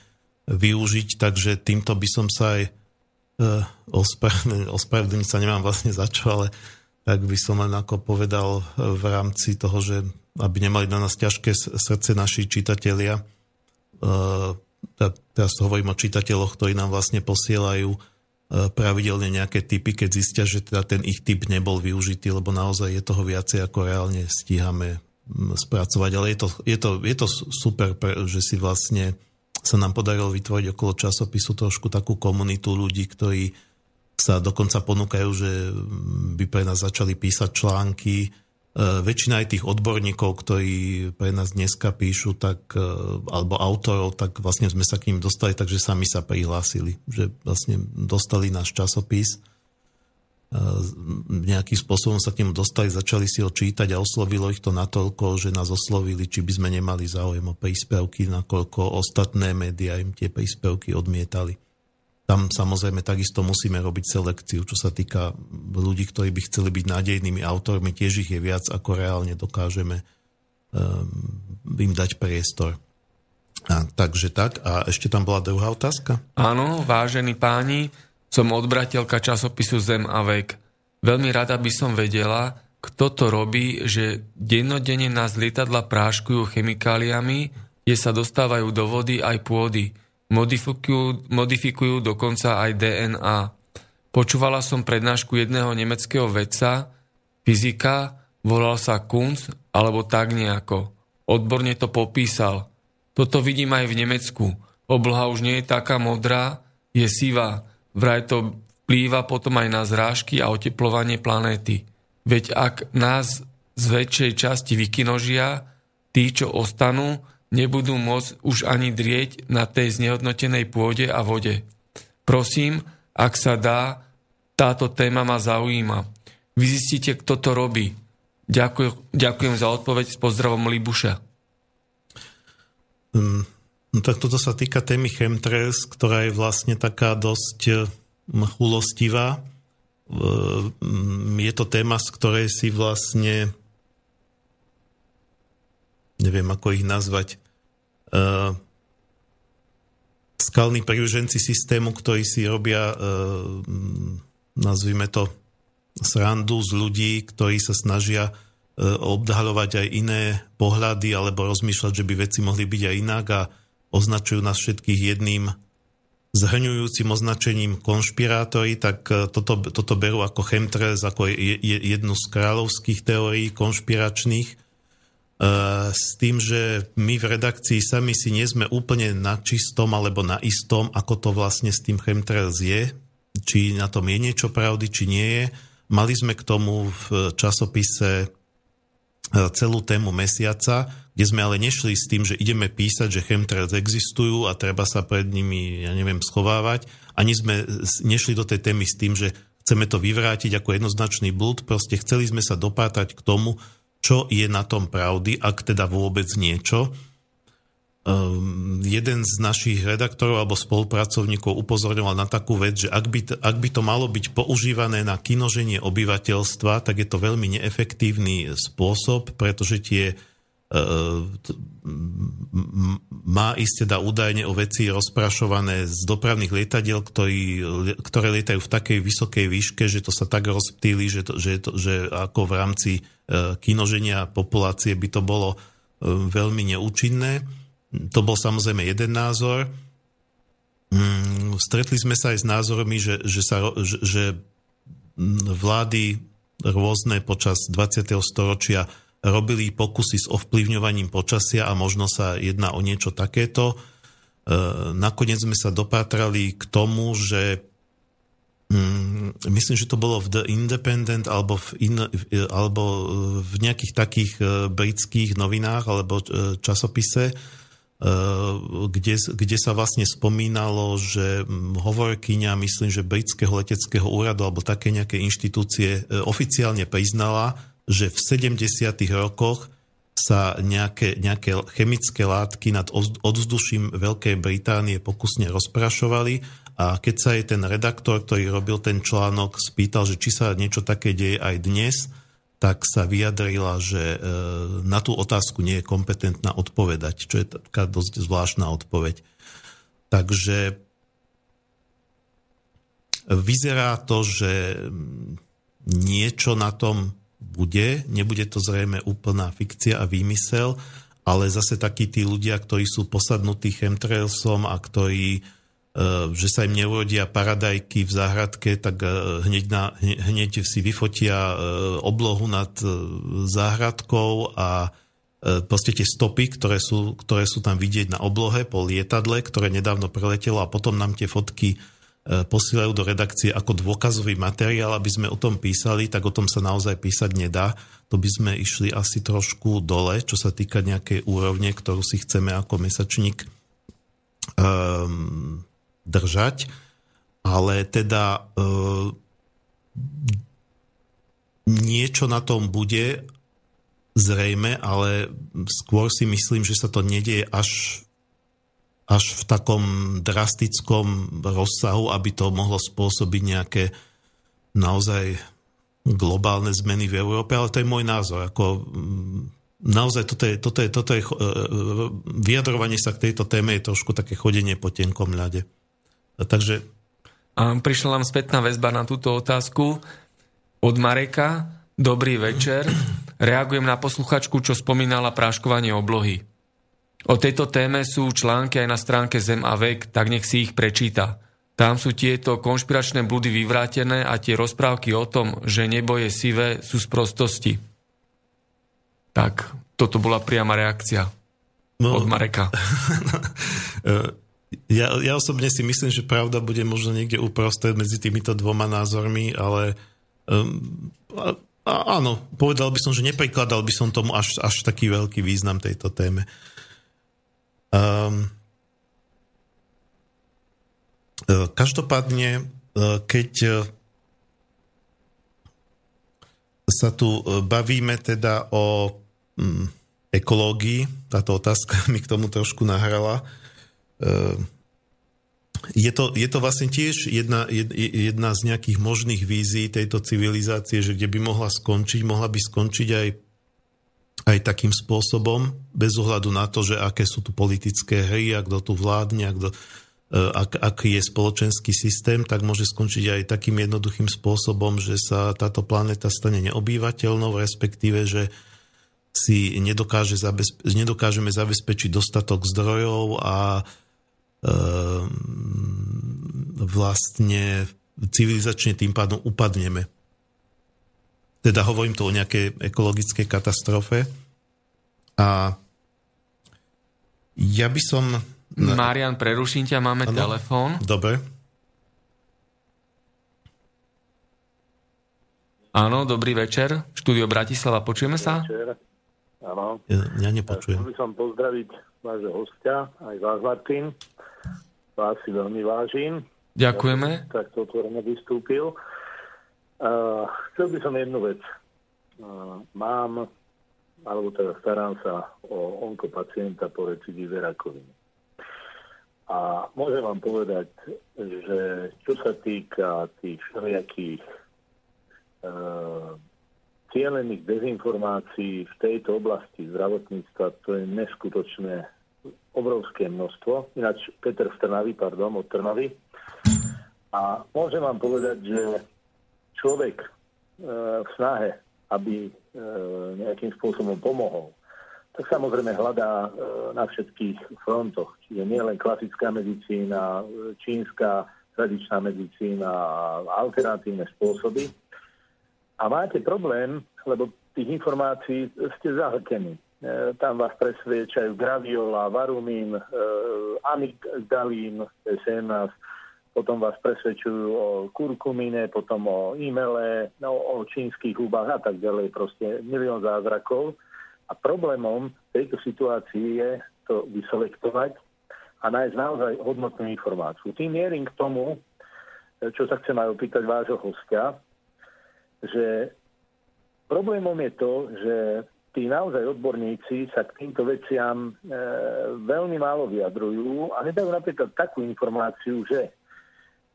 využiť, takže týmto by som sa aj ospravedlniť, ospravedlniť sa nemám vlastne za čo, ale tak by som len ako povedal v rámci toho, že aby nemali na nás ťažké srdce naši čitatelia. Teraz hovorím o čitateľoch, ktorí nám vlastne posielajú pravidelne nejaké typy, keď zistia, že teda ten ich typ nebol využitý, lebo naozaj je toho viacej, ako reálne stíhame spracovať. Ale je to, je to, je to super, že si vlastne sa nám podarilo vytvoriť okolo časopisu trošku takú komunitu ľudí, ktorí sa dokonca ponúkajú, že by pre nás začali písať články. E, väčšina aj tých odborníkov, ktorí pre nás dneska píšu, tak, e, alebo autorov, tak vlastne sme sa k ním dostali, takže sami sa prihlásili, že vlastne dostali náš časopis nejakým spôsobom sa k nemu dostali, začali si ho čítať a oslovilo ich to natoľko, že nás oslovili, či by sme nemali záujem o príspevky, nakoľko ostatné médiá im tie príspevky odmietali. Tam samozrejme takisto musíme robiť selekciu, čo sa týka ľudí, ktorí by chceli byť nádejnými autormi, tiež ich je viac, ako reálne dokážeme um, im dať priestor. A, takže tak. A ešte tam bola druhá otázka? Áno, vážení páni, som odbratelka časopisu Zem a vek. Veľmi rada by som vedela, kto to robí, že dennodenne nás lietadla práškujú chemikáliami, kde sa dostávajú do vody aj pôdy. Modifikujú, modifikujú dokonca aj DNA. Počúvala som prednášku jedného nemeckého vedca, fyzika, volal sa Kunz, alebo tak nejako. Odborne to popísal. Toto vidím aj v Nemecku. Obloha už nie je taká modrá, je sivá. Vraj to vplýva potom aj na zrážky a oteplovanie planéty. Veď ak nás z väčšej časti vykinožia, tí, čo ostanú, nebudú môcť už ani drieť na tej znehodnotenej pôde a vode. Prosím, ak sa dá, táto téma ma zaujíma. Vyzistite, kto to robí. Ďakujem, ďakujem za odpoveď s pozdravom Libuša. Mm, No tak toto sa týka témy chemtrails, ktorá je vlastne taká dosť eh, chulostivá. Mm, je to téma, z ktorej si vlastne neviem, ako ich nazvať skalní príruženci systému, ktorí si robia uh, nazvime to srandu z ľudí, ktorí sa snažia uh, obdhaľovať aj iné pohľady alebo rozmýšľať, že by veci mohli byť aj inak a označujú nás všetkých jedným zhrňujúcim označením konšpirátori, tak e, toto, toto berú ako chemtrails, ako je, je, jednu z kráľovských teórií konšpiračných, e, s tým, že my v redakcii sami si nie sme úplne na čistom alebo na istom, ako to vlastne s tým chemtrails je, či na tom je niečo pravdy, či nie je. Mali sme k tomu v časopise E, celú tému mesiaca, kde sme ale nešli s tým, že ideme písať, že chemtrails existujú a treba sa pred nimi, ja neviem, schovávať. Ani sme nešli do tej témy s tým, že chceme to vyvrátiť ako jednoznačný blúd, proste chceli sme sa dopátať k tomu, čo je na tom pravdy, ak teda vôbec niečo. Um, jeden z našich redaktorov alebo spolupracovníkov upozorňoval na takú vec, že ak by, to, ak by to malo byť používané na kinoženie obyvateľstva, tak je to veľmi neefektívny spôsob, pretože tie má ísť teda údajne o veci rozprašované z dopravných lietadiel, ktorý, ktoré lietajú v takej vysokej výške, že to sa tak rozptýli, že, to, že, to, že ako v rámci uh, kinoženia populácie by to bolo veľmi neúčinné. To bol samozrejme jeden názor. Mm, stretli sme sa aj s názormi, že, že, sa, že, že vlády rôzne počas 20. storočia robili pokusy s ovplyvňovaním počasia a možno sa jedná o niečo takéto. E, nakoniec sme sa dopátrali k tomu, že mm, myslím, že to bolo v The Independent alebo v, in, alebo v nejakých takých e, britských novinách alebo e, časopise, kde, kde sa vlastne spomínalo, že hovorkyňa, myslím, že britského leteckého úradu alebo také nejaké inštitúcie oficiálne priznala, že v 70. rokoch sa nejaké, nejaké chemické látky nad odvzduším Veľkej Británie pokusne rozprašovali a keď sa jej ten redaktor, ktorý robil ten článok, spýtal, že či sa niečo také deje aj dnes, tak sa vyjadrila, že e, na tú otázku nie je kompetentná odpovedať, čo je taká dosť zvláštna odpoveď. Takže vyzerá to, že niečo na tom bude, nebude to zrejme úplná fikcia a výmysel, ale zase takí tí ľudia, ktorí sú posadnutí chemtrailsom a ktorí, e, že sa im neurodia paradajky v záhradke, tak e, hneď, na, hneď si vyfotia e, oblohu nad záhradkou a proste tie stopy, ktoré sú, ktoré sú tam vidieť na oblohe po lietadle, ktoré nedávno preletelo a potom nám tie fotky posielajú do redakcie ako dôkazový materiál, aby sme o tom písali, tak o tom sa naozaj písať nedá. To by sme išli asi trošku dole, čo sa týka nejakej úrovne, ktorú si chceme ako mesačník um, držať. Ale teda um, niečo na tom bude zrejme, ale skôr si myslím, že sa to nedieje až až v takom drastickom rozsahu, aby to mohlo spôsobiť nejaké naozaj globálne zmeny v Európe, ale to je môj názor. Ako, mm, naozaj toto je, toto je, toto je, e, e, vyjadrovanie sa k tejto téme je trošku také chodenie po tenkom ľade. Takže... A prišla nám spätná väzba na túto otázku od Mareka. Dobrý večer. Reagujem na posluchačku, čo spomínala práškovanie oblohy. O tejto téme sú články aj na stránke Zem a vek, tak nech si ich prečíta. Tam sú tieto konšpiračné blúdy vyvrátené a tie rozprávky o tom, že nebo je sivé, sú z prostosti. Tak, toto bola priama reakcia no, od Mareka. ja, ja osobne si myslím, že pravda bude možno niekde uprostred medzi týmito dvoma názormi, ale um, a, a, áno, povedal by som, že neprikladal by som tomu až, až taký veľký význam tejto téme. Um, každopádne, e, keď e, sa tu bavíme teda o mm, ekológii, táto otázka mi k tomu trošku nahrala, je to, je to vlastne tiež jedna, jedna z nejakých možných vízií tejto civilizácie, že kde by mohla skončiť, mohla by skončiť aj aj takým spôsobom, bez ohľadu na to, že aké sú tu politické hry, a kto tu vládne, a kto, e, ak, aký je spoločenský systém, tak môže skončiť aj takým jednoduchým spôsobom, že sa táto planéta stane neobývateľnou, respektíve, že si nedokáže zabezpe- nedokážeme zabezpečiť dostatok zdrojov a e, vlastne civilizačne tým pádom upadneme. Teda hovorím tu o nejakej ekologickej katastrofe. A ja by som... Marian, preruším ťa, máme ano? telefón. Dobre. Áno, dobrý večer. Štúdio Bratislava, počujeme sa? Večer. Áno. Ja, ja nepočujem. Chcel by som pozdraviť vášho hostia, aj vás, Martin. Vás si veľmi vážim. Ďakujeme. Tak to otvorene vystúpil. Uh, chcel by som jednu vec. Uh, mám, alebo teda starám sa o onkopacienta po recidíve rakoviny. A môžem vám povedať, že čo sa týka tých všelijakých uh, cielených dezinformácií v tejto oblasti zdravotníctva, to je neskutočné obrovské množstvo. Ináč Peter v Trnavi, pardon, od Trnavy. A môžem vám povedať, že človek e, v snahe, aby e, nejakým spôsobom pomohol, tak samozrejme hľadá e, na všetkých frontoch. Čiže nie len klasická medicína, čínska tradičná medicína a alternatívne spôsoby. A máte problém, lebo tých informácií ste zahltení. Tam vás presviečajú graviola, varumín, amygdalín, SNS, potom vás presvedčujú o kurkumine, potom o e-maile, no, o čínskych hubách a tak ďalej, proste milión zázrakov. A problémom tejto situácii je to vyselektovať a nájsť naozaj hodnotnú informáciu. Tým mierim k tomu, čo sa chcem aj opýtať vášho hostia, že problémom je to, že tí naozaj odborníci sa k týmto veciam e, veľmi málo vyjadrujú a nedajú napríklad takú informáciu, že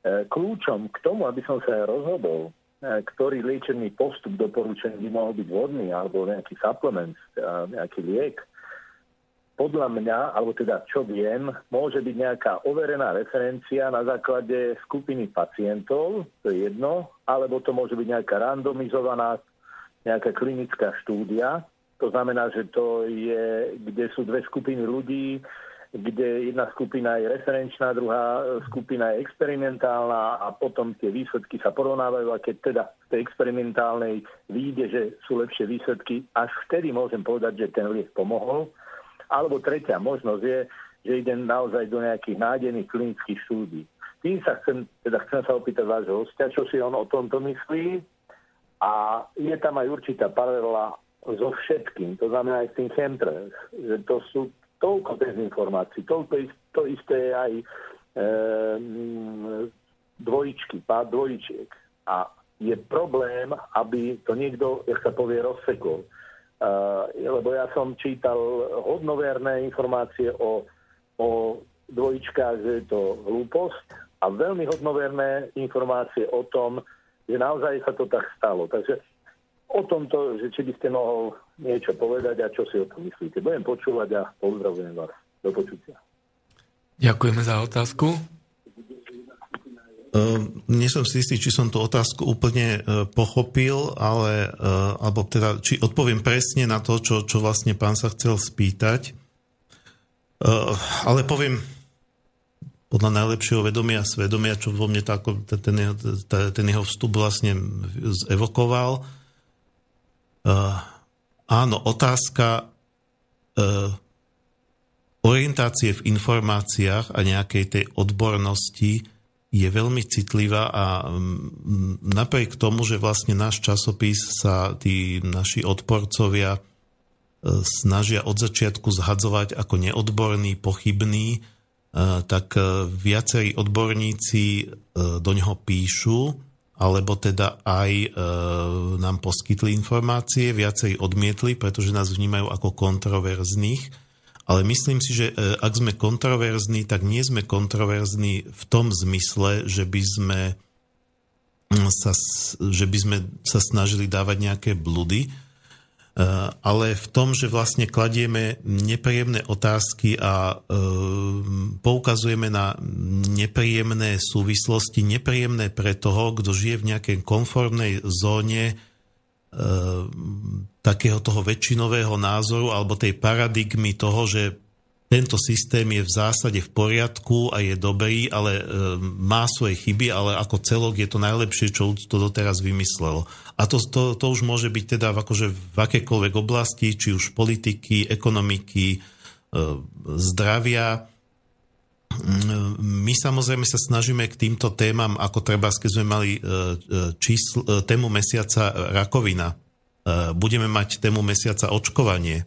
kľúčom k tomu, aby som sa rozhodol, e, ktorý liečebný postup doporučený by mohol byť vodný alebo nejaký supplement, nejaký liek, podľa mňa, alebo teda čo viem, môže byť nejaká overená referencia na základe skupiny pacientov, to je jedno, alebo to môže byť nejaká randomizovaná, nejaká klinická štúdia. To znamená, že to je, kde sú dve skupiny ľudí, kde jedna skupina je referenčná, druhá skupina je experimentálna a potom tie výsledky sa porovnávajú a keď teda z tej experimentálnej vyjde, že sú lepšie výsledky, až vtedy môžem povedať, že ten liek pomohol. Alebo tretia možnosť je, že idem naozaj do nejakých nádených klinických štúdí. Tým sa chcem, teda chcem sa opýtať vášho hostia, čo si on o tomto myslí a je tam aj určitá paralela so všetkým, to znamená aj s tým chemtrails, že to sú toľko dezinformácií, toľko to isté aj e, dvojičky, pár dvojičiek. A je problém, aby to niekto, jak sa povie, rozsekol. Uh, lebo ja som čítal hodnoverné informácie o, o dvojičkách, že je to hlúposť a veľmi hodnoverné informácie o tom, že naozaj sa to tak stalo. Takže o tomto, že či by ste mohol niečo povedať a čo si o tom myslíte. Budem počúvať a pozdravujem vás. Do počutia. Ďakujeme za otázku. Uh, nie som si istý, či som tú otázku úplne uh, pochopil, ale, uh, alebo teda, či odpoviem presne na to, čo, čo vlastne pán sa chcel spýtať. Uh, ale poviem podľa najlepšieho vedomia a svedomia, čo vo mne tá, ten, jeho, ten jeho vstup vlastne evokoval. Uh, áno, otázka uh, orientácie v informáciách a nejakej tej odbornosti je veľmi citlivá a um, napriek tomu, že vlastne náš časopis sa tí naši odporcovia uh, snažia od začiatku zhadzovať ako neodborný, pochybný, tak viacerí odborníci do neho píšu, alebo teda aj e, nám poskytli informácie, viacej odmietli, pretože nás vnímajú ako kontroverzných. Ale myslím si, že e, ak sme kontroverzní, tak nie sme kontroverzní v tom zmysle, že by sme sa, že by sme sa snažili dávať nejaké bludy, ale v tom, že vlastne kladieme nepríjemné otázky a eh, poukazujeme na nepríjemné súvislosti, nepríjemné pre toho, kto žije v nejakej konformnej zóne eh, takého toho väčšinového názoru alebo tej paradigmy toho, že tento systém je v zásade v poriadku a je dobrý, ale e, má svoje chyby, ale ako celok je to najlepšie, čo to doteraz vymyslelo. A to, to, to už môže byť teda akože v akékoľvek oblasti, či už politiky, ekonomiky, e, zdravia. Mm, my samozrejme sa snažíme k týmto témam, ako treba, keď sme mali e, čísl, tému mesiaca rakovina, budeme mať tému mesiaca očkovanie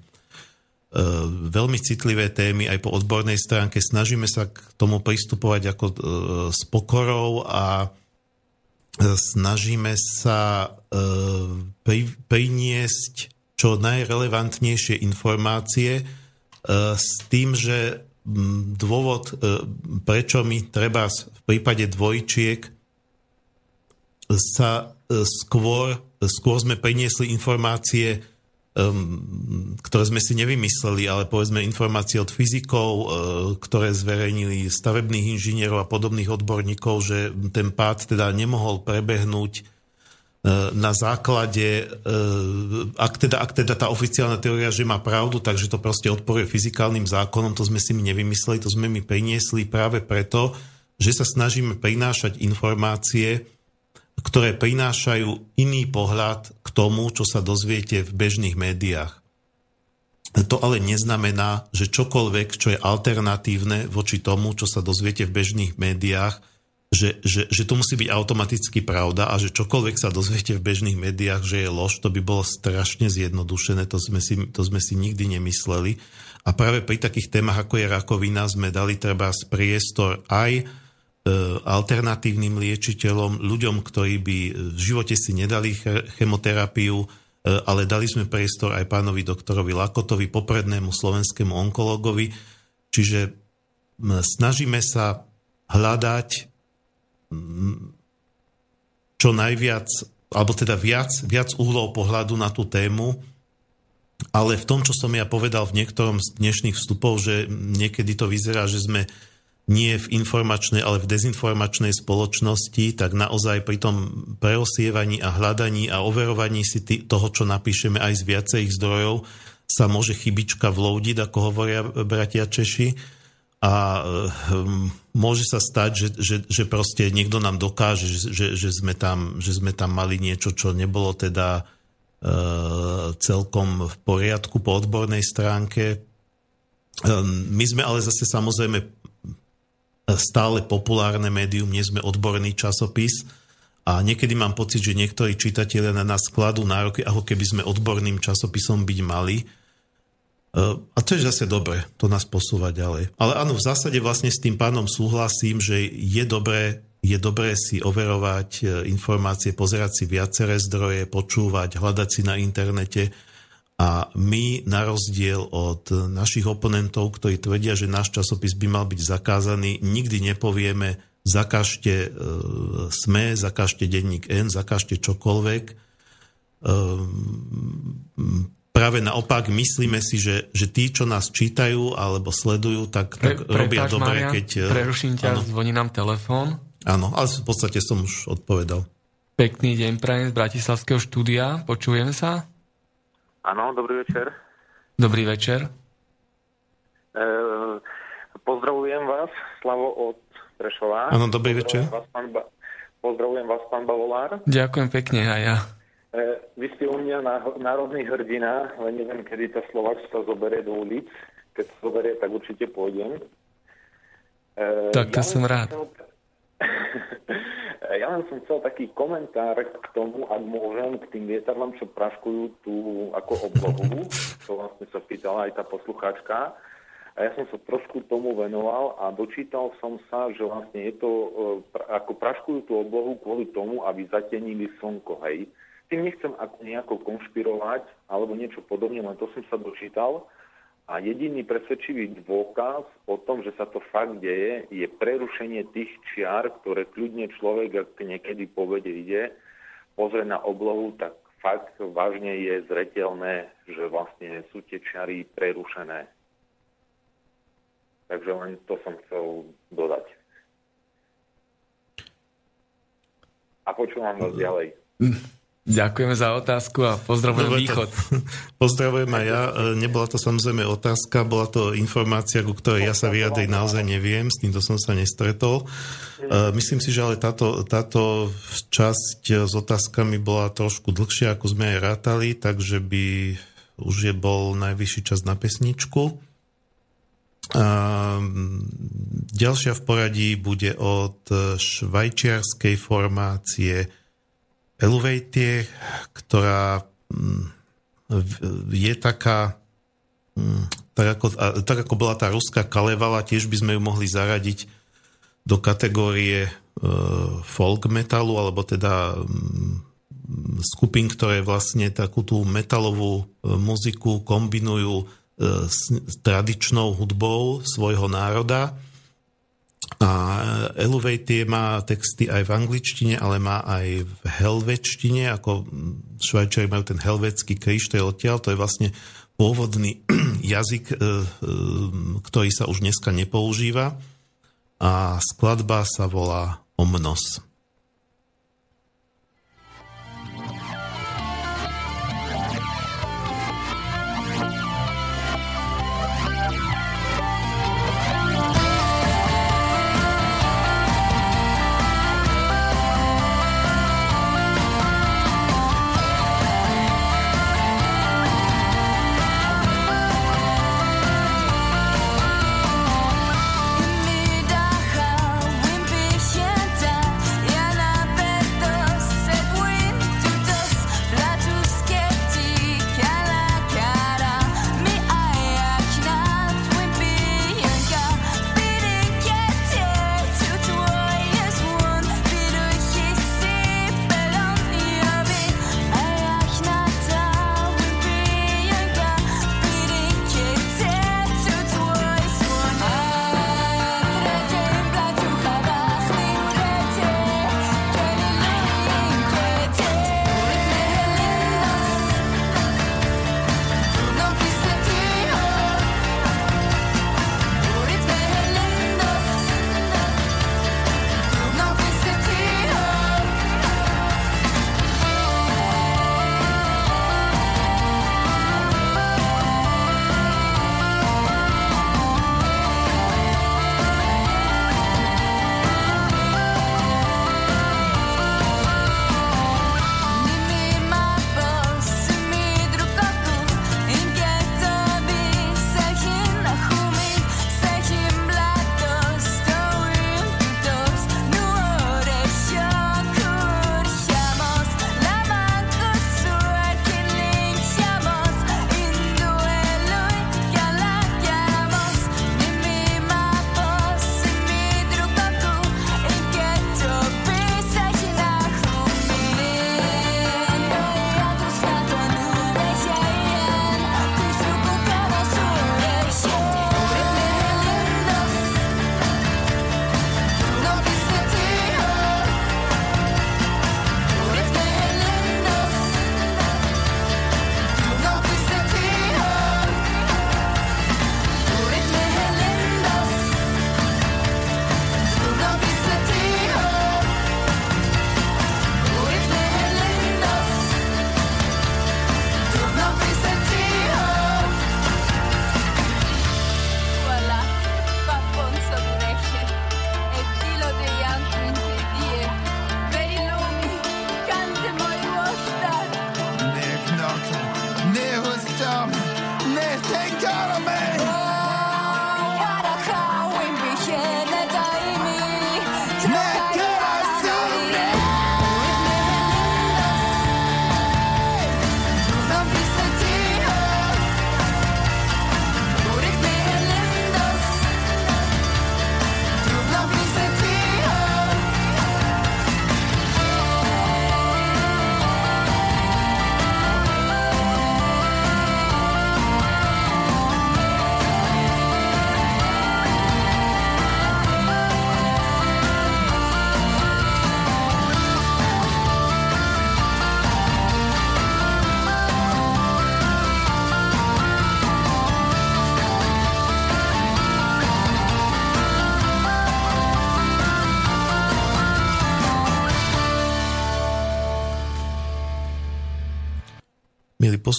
veľmi citlivé témy aj po odbornej stránke. Snažíme sa k tomu pristupovať ako e, s pokorou a e, snažíme sa priniesť čo najrelevantnejšie informácie s tým, že dôvod, prečo mi treba v prípade dvojčiek sa skôr, skôr sme priniesli informácie ktoré sme si nevymysleli, ale povedzme informácie od fyzikov, uh, ktoré zverejnili stavebných inžinierov a podobných odborníkov, že ten pád teda nemohol prebehnúť uh, na základe, uh, ak teda, ak teda tá oficiálna teória, že má pravdu, takže to proste odporuje fyzikálnym zákonom, to sme si my nevymysleli, to sme my priniesli práve preto, že sa snažíme prinášať informácie, ktoré prinášajú iný pohľad k tomu, čo sa dozviete v bežných médiách. To ale neznamená, že čokoľvek, čo je alternatívne voči tomu, čo sa dozviete v bežných médiách, že, že, že to musí byť automaticky pravda a že čokoľvek sa dozviete v bežných médiách, že je lož, to by bolo strašne zjednodušené, to sme si, to sme si nikdy nemysleli. A práve pri takých témach, ako je rakovina, sme dali treba priestor aj alternatívnym liečiteľom, ľuďom, ktorí by v živote si nedali chemoterapiu, e, ale dali sme priestor aj pánovi doktorovi Lakotovi, poprednému slovenskému onkologovi. Čiže snažíme sa hľadať čo najviac, alebo teda viac, viac uhlov pohľadu na tú tému ale v tom, čo som ja povedal v niektorom z dnešných vstupov, že niekedy to vyzerá, že sme nie v informačnej, ale v dezinformačnej spoločnosti, tak naozaj pri tom preosievaní a hľadaní a overovaní si toho, čo napíšeme aj z viacerých zdrojov, sa môže chybička vloudiť, ako hovoria bratia Češi. A um, môže sa stať, že, že, že proste niekto nám dokáže, že, že, že, sme tam, že sme tam mali niečo, čo nebolo teda uh, celkom v poriadku po odbornej stránke. Um, my sme ale zase samozrejme stále populárne médium, nie sme odborný časopis a niekedy mám pocit, že niektorí čitatelia na nás skladú nároky, ako keby sme odborným časopisom byť mali. E, a to je zase dobre, to nás posúva ďalej. Ale áno, v zásade vlastne s tým pánom súhlasím, že je dobré, je dobré si overovať e, informácie, pozerať si viaceré zdroje, počúvať, hľadať si na internete, a my, na rozdiel od našich oponentov, ktorí tvrdia, že náš časopis by mal byť zakázaný, nikdy nepovieme, zakažte e, SME, zakažte denník N, zakažte čokoľvek. E, práve naopak, myslíme si, že, že tí, čo nás čítajú alebo sledujú, tak, tak Pre, robia dobre, Marian, keď... E, preruším ťa, áno. zvoní nám telefón. Áno, ale v podstate som už odpovedal. Pekný deň prajem z Bratislavského štúdia. Počujeme sa? Áno, dobrý večer. Dobrý večer. E, pozdravujem vás, Slavo od Prešova. Áno, dobrý večer. Vás, pán ba- pozdravujem vás, pán Bavolár. Ďakujem pekne aj ja. E, vy ste u mňa národný hrdina, len neviem, kedy tá Slovačka zoberie do ulic. Keď zoberie, tak určite pôjdem. E, tak to ja som rád. Chcel, ja len som chcel taký komentár k tomu, ak môžem, k tým lietadlám, čo praškujú tú ako oblohu, čo vlastne sa pýtala aj tá poslucháčka. A ja som sa trošku tomu venoval a dočítal som sa, že vlastne je to, e, ako praškujú tú oblohu kvôli tomu, aby zatenili slnko, hej. Tým nechcem ako nejako konšpirovať alebo niečo podobne, len to som sa dočítal. A jediný presvedčivý dôkaz o tom, že sa to fakt deje, je prerušenie tých čiar, ktoré kľudne človek, ak niekedy povede ide, pozrie na oblohu, tak fakt vážne je zretelné, že vlastne sú tie čiary prerušené. Takže len to som chcel dodať. A počúvam vás ďalej. Ďakujeme za otázku a pozdravujem Dobre, východ. Pozdravujem aj ja. E, nebola to samozrejme otázka, bola to informácia, ku ktorej ja sa vyjadriť naozaj neviem, s týmto som sa nestretol. E, myslím si, že ale táto, táto časť s otázkami bola trošku dlhšia, ako sme aj rátali, takže by už je bol najvyšší čas na pesničku. A ďalšia v poradí bude od švajčiarskej formácie Elevatie, ktorá mm, je taká, mm, tak ako, tak ako bola tá ruská Kalevala, tiež by sme ju mohli zaradiť do kategórie e, folk metalu, alebo teda mm, skupín, ktoré vlastne takú tú metalovú e, muziku kombinujú e, s tradičnou hudbou svojho národa a Elevate má texty aj v angličtine, ale má aj v helvečtine, ako švajčari majú ten helvetský kríž, to je odtiaľ, to je vlastne pôvodný jazyk, e, e, ktorý sa už dneska nepoužíva a skladba sa volá Omnos.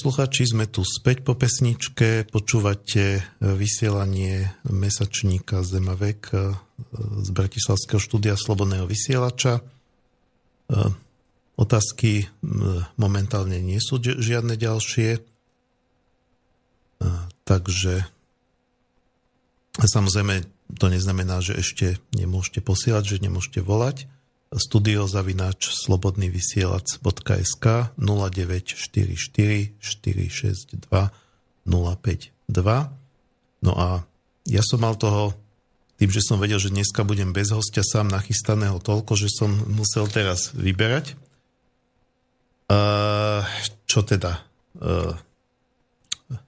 Posluchači, sme tu späť po pesničke, počúvate vysielanie mesačníka Zemavek z Bratislavského štúdia Slobodného vysielača. Otázky momentálne nie sú žiadne ďalšie, takže samozrejme to neznamená, že ešte nemôžete posielať, že nemôžete volať studiozavináč slobodnyvysielac.sk 0944 462 052 No a ja som mal toho, tým, že som vedel, že dneska budem bez hostia sám nachystaného toľko, že som musel teraz vyberať. Uh, čo teda? Uh,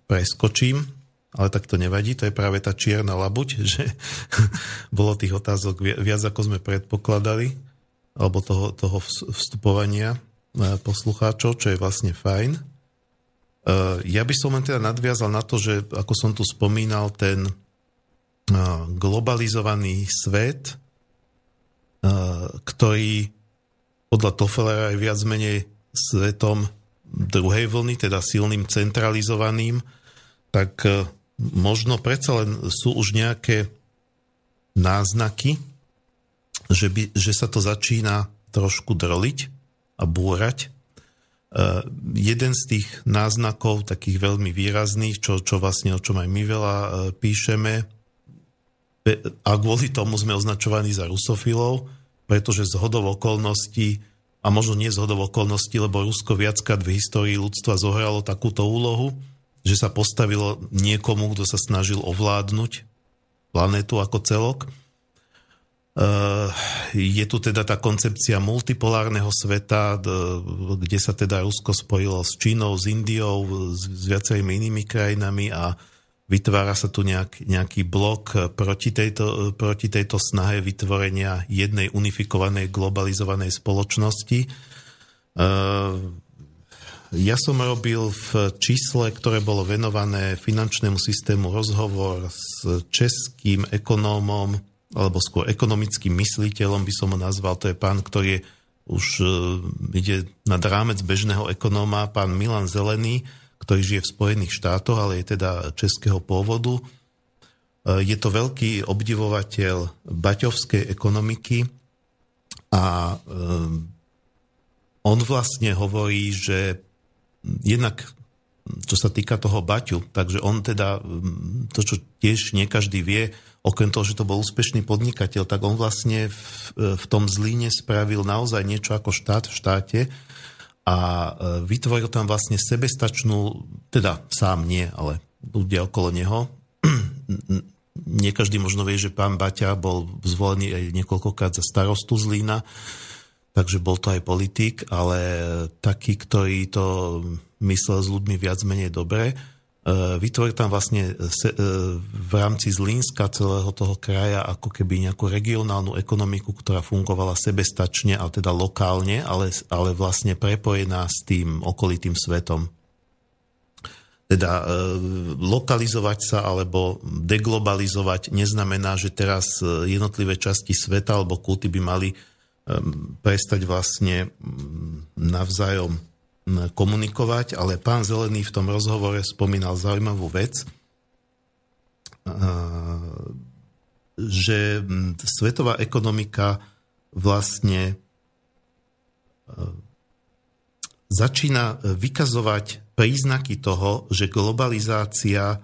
preskočím, ale tak to nevadí, to je práve tá čierna labuť, že bolo tých otázok viac, ako sme predpokladali alebo toho, toho vstupovania e, poslucháčov, čo je vlastne fajn. E, ja by som len teda nadviazal na to, že ako som tu spomínal, ten e, globalizovaný svet, ktorý podľa Tofflera je viac menej svetom druhej vlny, teda silným centralizovaným, tak možno predsa len sú už nejaké náznaky, že, by, že sa to začína trošku droliť a búrať. Uh, jeden z tých náznakov, takých veľmi výrazných, čo, čo vlastne o čom aj my veľa uh, píšeme, a kvôli tomu sme označovaní za rusofilov, pretože z hodov okolností, a možno nie z hodov okolností, lebo Rusko viackrát v histórii ľudstva zohralo takúto úlohu, že sa postavilo niekomu, kto sa snažil ovládnuť planétu ako celok je tu teda tá koncepcia multipolárneho sveta, kde sa teda Rusko spojilo s Čínou, s Indiou, s, viacerými inými krajinami a vytvára sa tu nejak, nejaký blok proti tejto, proti tejto snahe vytvorenia jednej unifikovanej globalizovanej spoločnosti. Eh, ja som robil v čísle, ktoré bolo venované finančnému systému rozhovor s českým ekonómom alebo skôr ekonomickým mysliteľom by som ho nazval, to je pán, ktorý je, už uh, ide nad rámec bežného ekonóma, pán Milan Zelený, ktorý žije v Spojených štátoch, ale je teda českého pôvodu. Uh, je to veľký obdivovateľ baťovskej ekonomiky a uh, on vlastne hovorí, že jednak čo sa týka toho Baťu, takže on teda, to čo tiež nie každý vie, okrem toho, že to bol úspešný podnikateľ, tak on vlastne v, v tom Zlíne spravil naozaj niečo ako štát v štáte a e, vytvoril tam vlastne sebestačnú, teda sám nie, ale ľudia okolo neho. Nie každý možno vie, že pán Baťa bol zvolený aj niekoľkokrát za starostu Zlína, takže bol to aj politik, ale taký, ktorý to myslel s ľuďmi viac menej dobre E, vytvoril tam vlastne e, v rámci Zlínska celého toho kraja ako keby nejakú regionálnu ekonomiku, ktorá fungovala sebestačne, ale teda lokálne, ale, ale vlastne prepojená s tým okolitým svetom. Teda e, lokalizovať sa alebo deglobalizovať neznamená, že teraz jednotlivé časti sveta alebo kulty by mali prestať vlastne navzájom komunikovať, ale pán Zelený v tom rozhovore spomínal zaujímavú vec, že svetová ekonomika vlastne začína vykazovať príznaky toho, že globalizácia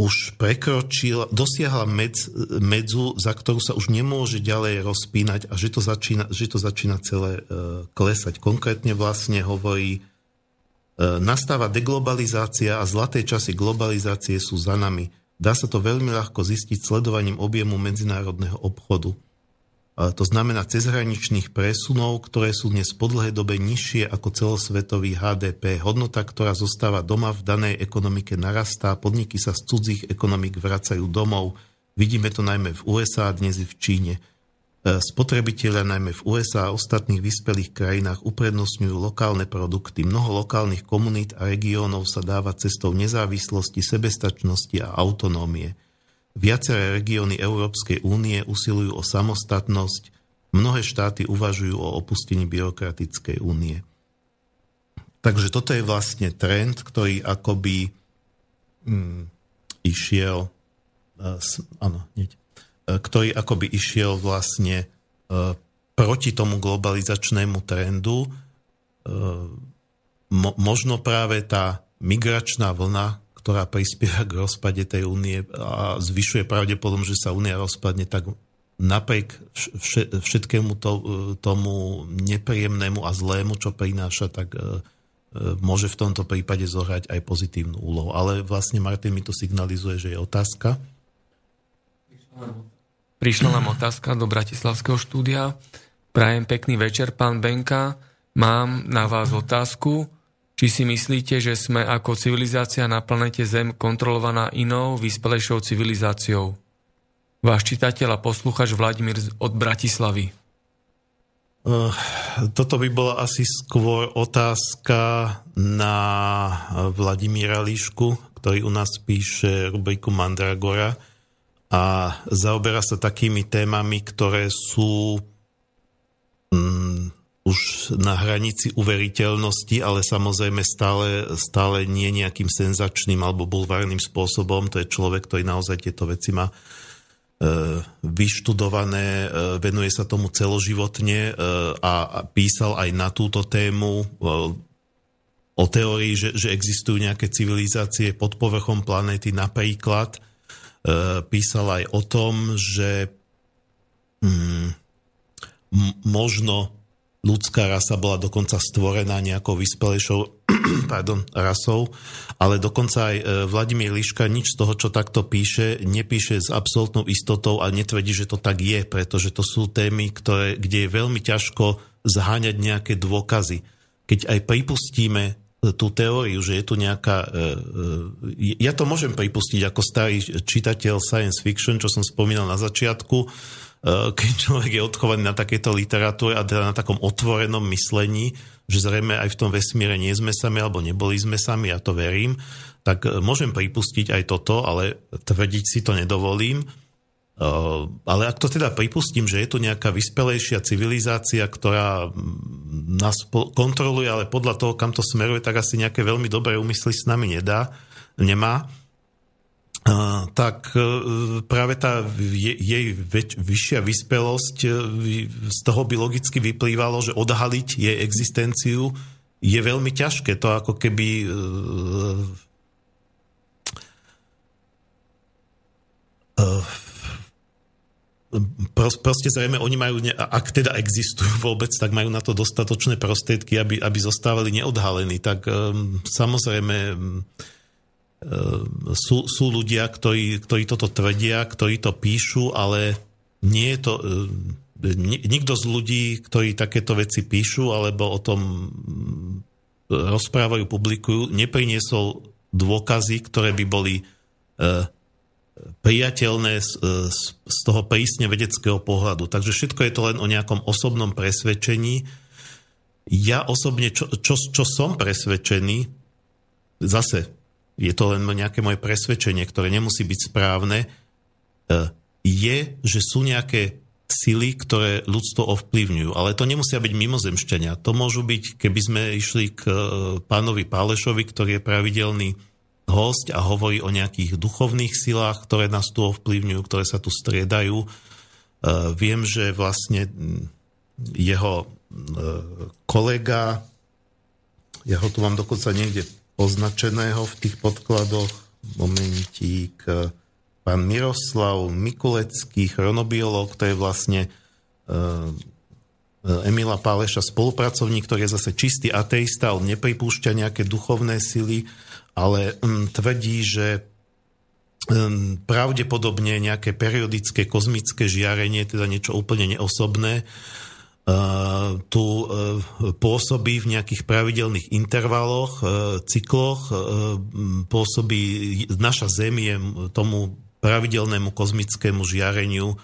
už prekročil, dosiahla medz, medzu, za ktorú sa už nemôže ďalej rozpínať a že to začína, že to začína celé uh, klesať. Konkrétne vlastne hovorí, uh, nastáva deglobalizácia a zlaté časy globalizácie sú za nami. Dá sa to veľmi ľahko zistiť sledovaním objemu medzinárodného obchodu. To znamená cezhraničných presunov, ktoré sú dnes po dlhej dobe nižšie ako celosvetový HDP. Hodnota, ktorá zostáva doma v danej ekonomike narastá, podniky sa z cudzích ekonomik vracajú domov. Vidíme to najmä v USA a dnes i v Číne. E, spotrebitelia najmä v USA a ostatných vyspelých krajinách uprednostňujú lokálne produkty. Mnoho lokálnych komunít a regiónov sa dáva cestou nezávislosti, sebestačnosti a autonómie. Viaceré regióny Európskej únie usilujú o samostatnosť, mnohé štáty uvažujú o opustení byrokratickej únie. takže toto je vlastne trend, ktorý akoby mm, išiel, uh, s, áno, uh, ktorý akoby išiel vlastne uh, proti tomu globalizačnému trendu. Uh, mo, možno práve tá migračná vlna, ktorá prispieva k rozpade tej únie a zvyšuje pravdepodobnosť, že sa únia rozpadne, tak napriek všetkému to, tomu nepríjemnému a zlému, čo prináša, tak e, e, môže v tomto prípade zohrať aj pozitívnu úlohu. Ale vlastne Martin mi to signalizuje, že je otázka. Prišla nám otázka do Bratislavského štúdia. Prajem pekný večer, pán Benka. Mám na vás otázku. Či si myslíte, že sme ako civilizácia na planete Zem kontrolovaná inou, vyspelejšou civilizáciou? Váš čitateľ a posluchač Vladimír od Bratislavy. Uh, toto by bola asi skôr otázka na Vladimíra Líšku, ktorý u nás píše rubriku Mandragora a zaoberá sa takými témami, ktoré sú um, už na hranici uveriteľnosti, ale samozrejme stále, stále nie nejakým senzačným alebo bulvárnym spôsobom. To je človek, ktorý naozaj tieto veci má e, vyštudované, e, venuje sa tomu celoživotne e, a písal aj na túto tému o teórii, že, že existujú nejaké civilizácie pod povrchom planéty napríklad. Písal aj o tom, že mm, možno ľudská rasa bola dokonca stvorená nejakou vyspelejšou pardon, rasou, ale dokonca aj e, Vladimír Liška nič z toho, čo takto píše, nepíše s absolútnou istotou a netvrdí, že to tak je, pretože to sú témy, ktoré, kde je veľmi ťažko zháňať nejaké dôkazy. Keď aj pripustíme e, tú teóriu, že je tu nejaká... E, ja to môžem pripustiť ako starý čitateľ science fiction, čo som spomínal na začiatku, keď človek je odchovaný na takéto literatúre a teda na takom otvorenom myslení, že zrejme aj v tom vesmíre nie sme sami alebo neboli sme sami, ja to verím, tak eh, môžem pripustiť aj toto, ale tvrdiť si to nedovolím. Eh, ale ak to teda pripustím, že je tu nejaká vyspelejšia civilizácia, ktorá mm, nás kontroluje, ale podľa toho, kam to smeruje, tak asi nejaké veľmi dobré úmysly s nami nedá, nemá, tak e, práve tá jej vyššia vyspelosť, e, z toho by logicky vyplývalo, že odhaliť jej existenciu je veľmi ťažké. To ako keby e, proste zrejme oni majú, ak teda existujú vôbec, tak majú na to dostatočné prostriedky, aby, aby zostávali neodhalení. Tak samozrejme sú, sú ľudia, ktorí, ktorí toto tvrdia, ktorí to píšu, ale nie je to... Ehm, nikto z ľudí, ktorí takéto veci píšu alebo o tom mm, rozprávajú, publikujú, nepriniesol dôkazy, ktoré by boli ehm, priateľné z toho prísne vedeckého pohľadu. Takže všetko je to len o nejakom osobnom presvedčení. Ja osobne, čo, čo, čo som presvedčený, zase je to len nejaké moje presvedčenie, ktoré nemusí byť správne, e, je, že sú nejaké sily, ktoré ľudstvo ovplyvňujú. Ale to nemusia byť mimozemšťania. To môžu byť, keby sme išli k e, pánovi Pálešovi, ktorý je pravidelný host a hovorí o nejakých duchovných silách, ktoré nás tu ovplyvňujú, ktoré sa tu striedajú. E, viem, že vlastne jeho kolega, ja ho tu mám dokonca niekde označeného v tých podkladoch. Momentík. Pán Miroslav Mikulecký, chronobiolog, to je vlastne uh, Emila Páleša spolupracovník, ktorý je zase čistý ateista, on nepripúšťa nejaké duchovné sily, ale um, tvrdí, že um, pravdepodobne nejaké periodické kozmické žiarenie, teda niečo úplne neosobné, tu e, pôsobí v nejakých pravidelných intervaloch, e, cykloch, e, pôsobí, naša Zem je tomu pravidelnému kozmickému žiareniu,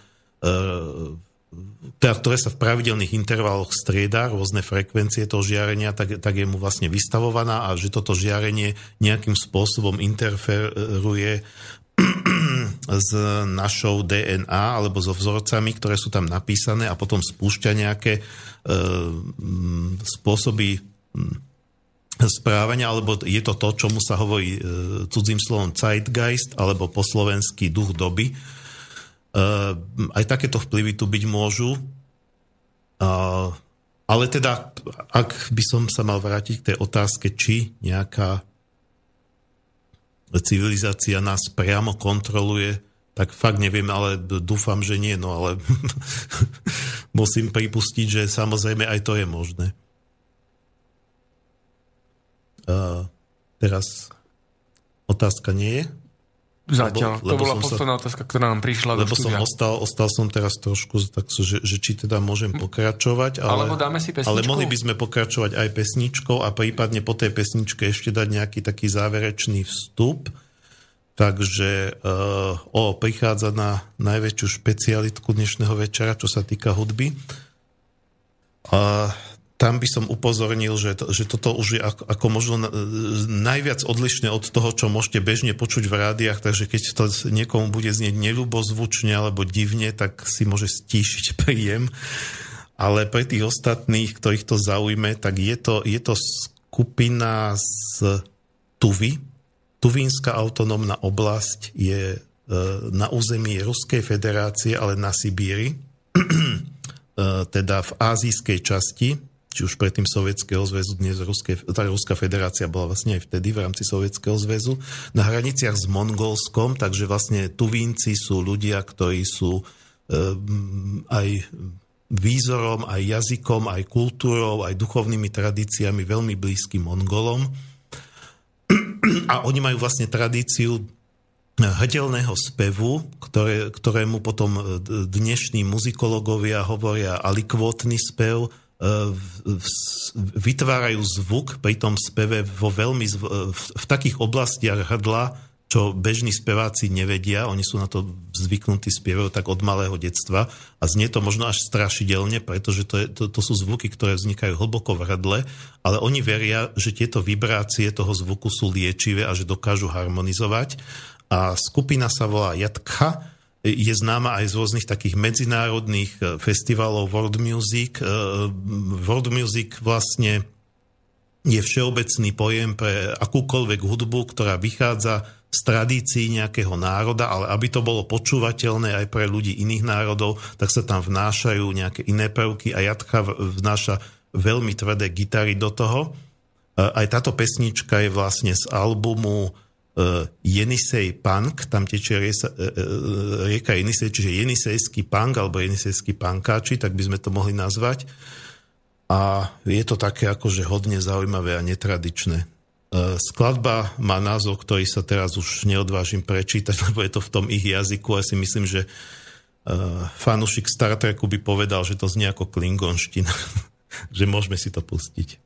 teda, ktoré sa v pravidelných intervaloch strieda, rôzne frekvencie toho žiarenia, tak, tak je mu vlastne vystavovaná a že toto žiarenie nejakým spôsobom interferuje s našou DNA alebo so vzorcami, ktoré sú tam napísané a potom spúšťa nejaké e, spôsoby správania, alebo je to to, čomu sa hovorí e, cudzím slovom zeitgeist, alebo po slovensky duch doby. E, aj takéto vplyvy tu byť môžu. Ale teda, ak by som sa mal vrátiť k tej otázke, či nejaká civilizácia nás priamo kontroluje, tak fakt neviem, ale dúfam, že nie, no ale musím pripustiť, že samozrejme aj to je možné. Uh, teraz otázka nie je? Zatiaľ. Lebo, to bola posledná sa, otázka, ktorá nám prišla Lebo som ostal, ostal som teraz trošku, tak, že, že či teda môžem hm. pokračovať. Ale, Alebo dáme si pesničku. Ale mohli by sme pokračovať aj pesničkou a prípadne po tej pesničke ešte dať nejaký taký záverečný vstup. Takže uh, o, prichádza na najväčšiu špecialitku dnešného večera, čo sa týka hudby. Uh, tam by som upozornil, že, to, že toto už je ako, ako možno najviac odlišné od toho, čo môžete bežne počuť v rádiách, takže keď to niekomu bude znieť neľubozvučne alebo divne, tak si môže stíšiť príjem. Ale pre tých ostatných, ktorých to zaujme, tak je to, je to skupina z Tuvy. Tuvínska autonómna oblasť je e, na území Ruskej federácie, ale na Sibíri, e, teda v azijskej časti či už predtým Sovietskeho zväzu, dnes Ruské, tá Ruská federácia bola vlastne aj vtedy v rámci Sovietskeho zväzu, na hraniciach s Mongolskom, takže vlastne Tuvínci sú ľudia, ktorí sú um, aj výzorom, aj jazykom, aj kultúrou, aj duchovnými tradíciami veľmi blízky Mongolom. A oni majú vlastne tradíciu hdelného spevu, ktoré, ktorému potom dnešní muzikológovia hovoria alikvótny spev, vytvárajú zvuk pri tom speve vo veľmi, v, v takých oblastiach hrdla, čo bežní speváci nevedia, oni sú na to zvyknutí, spievajú tak od malého detstva. A znie to možno až strašidelne, pretože to, je, to, to sú zvuky, ktoré vznikajú hlboko v hrdle, ale oni veria, že tieto vibrácie toho zvuku sú liečivé a že dokážu harmonizovať. A skupina sa volá Jatka, je známa aj z rôznych takých medzinárodných e, festivalov World Music. E, World Music vlastne je všeobecný pojem pre akúkoľvek hudbu, ktorá vychádza z tradícií nejakého národa, ale aby to bolo počúvateľné aj pre ľudí iných národov, tak sa tam vnášajú nejaké iné prvky a Jatcha vnáša veľmi tvrdé gitary do toho. E, aj táto pesnička je vlastne z albumu Jenisej Punk, tam tečie riesa, uh, rieka Jenisej, čiže Jenisejský punk alebo Jenisejský pankáči, tak by sme to mohli nazvať. A je to také akože hodne zaujímavé a netradičné. Skladba má názov, ktorý sa teraz už neodvážim prečítať, lebo je to v tom ich jazyku. Ja si myslím, že fanúšik Star Treku by povedal, že to znie ako klingonština. že môžeme si to pustiť.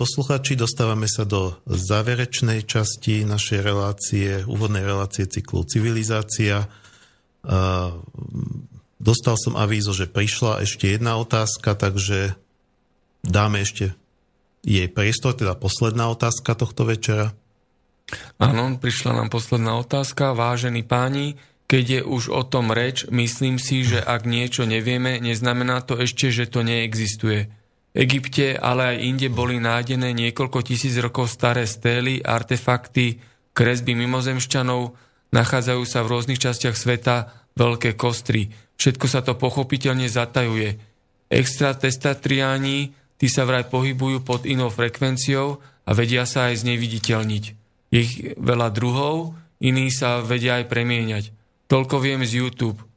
Poslucháči, dostávame sa do záverečnej časti našej relácie, úvodnej relácie cyklu Civilizácia. Dostal som avízo, že prišla ešte jedna otázka, takže dáme ešte jej priestor, teda posledná otázka tohto večera. Áno, prišla nám posledná otázka. Vážení páni, keď je už o tom reč, myslím si, že ak niečo nevieme, neznamená to ešte, že to neexistuje. Egypte, ale aj inde boli nájdené niekoľko tisíc rokov staré stély, artefakty, kresby mimozemšťanov, nachádzajú sa v rôznych častiach sveta veľké kostry. Všetko sa to pochopiteľne zatajuje. Extratestatriáni, tí sa vraj pohybujú pod inou frekvenciou a vedia sa aj zneviditeľniť. Ich veľa druhov, iní sa vedia aj premieňať. Toľko viem z YouTube.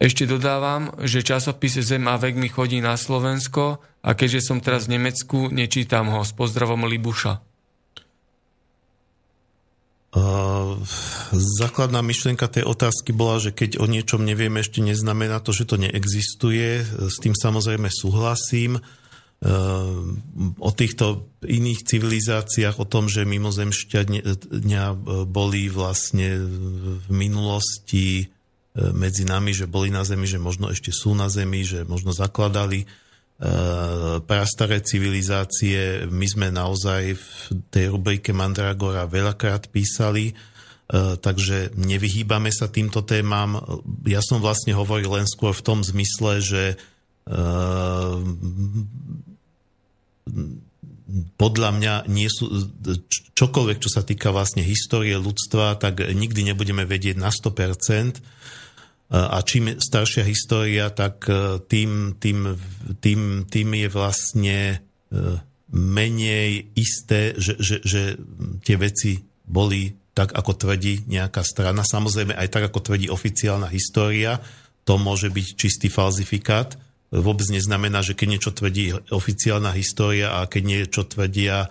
Ešte dodávam, že časopis Zem a vek mi chodí na Slovensko a keďže som teraz v Nemecku, nečítam ho. S pozdravom Libuša. Uh, základná myšlienka tej otázky bola, že keď o niečom nevieme, ešte neznamená to, že to neexistuje. S tým samozrejme súhlasím. Ehm, o týchto iných civilizáciách, o tom, že mimozemšťania boli vlastne v minulosti medzi nami, že boli na Zemi, že možno ešte sú na Zemi, že možno zakladali e, prastaré civilizácie. My sme naozaj v tej rubrike Mandragora veľakrát písali, e, takže nevyhýbame sa týmto témam. Ja som vlastne hovoril len skôr v tom zmysle, že podľa mňa nie sú, čokoľvek, čo sa týka vlastne histórie ľudstva, tak nikdy nebudeme vedieť na 100%. A čím staršia história, tak e, tým, tým, tým, tým je vlastne e, menej isté, že, že, že tie veci boli tak, ako tvrdí nejaká strana. Samozrejme aj tak, ako tvrdí oficiálna história, to môže byť čistý falzifikát vôbec neznamená, že keď niečo tvrdí oficiálna história a keď niečo tvrdia e,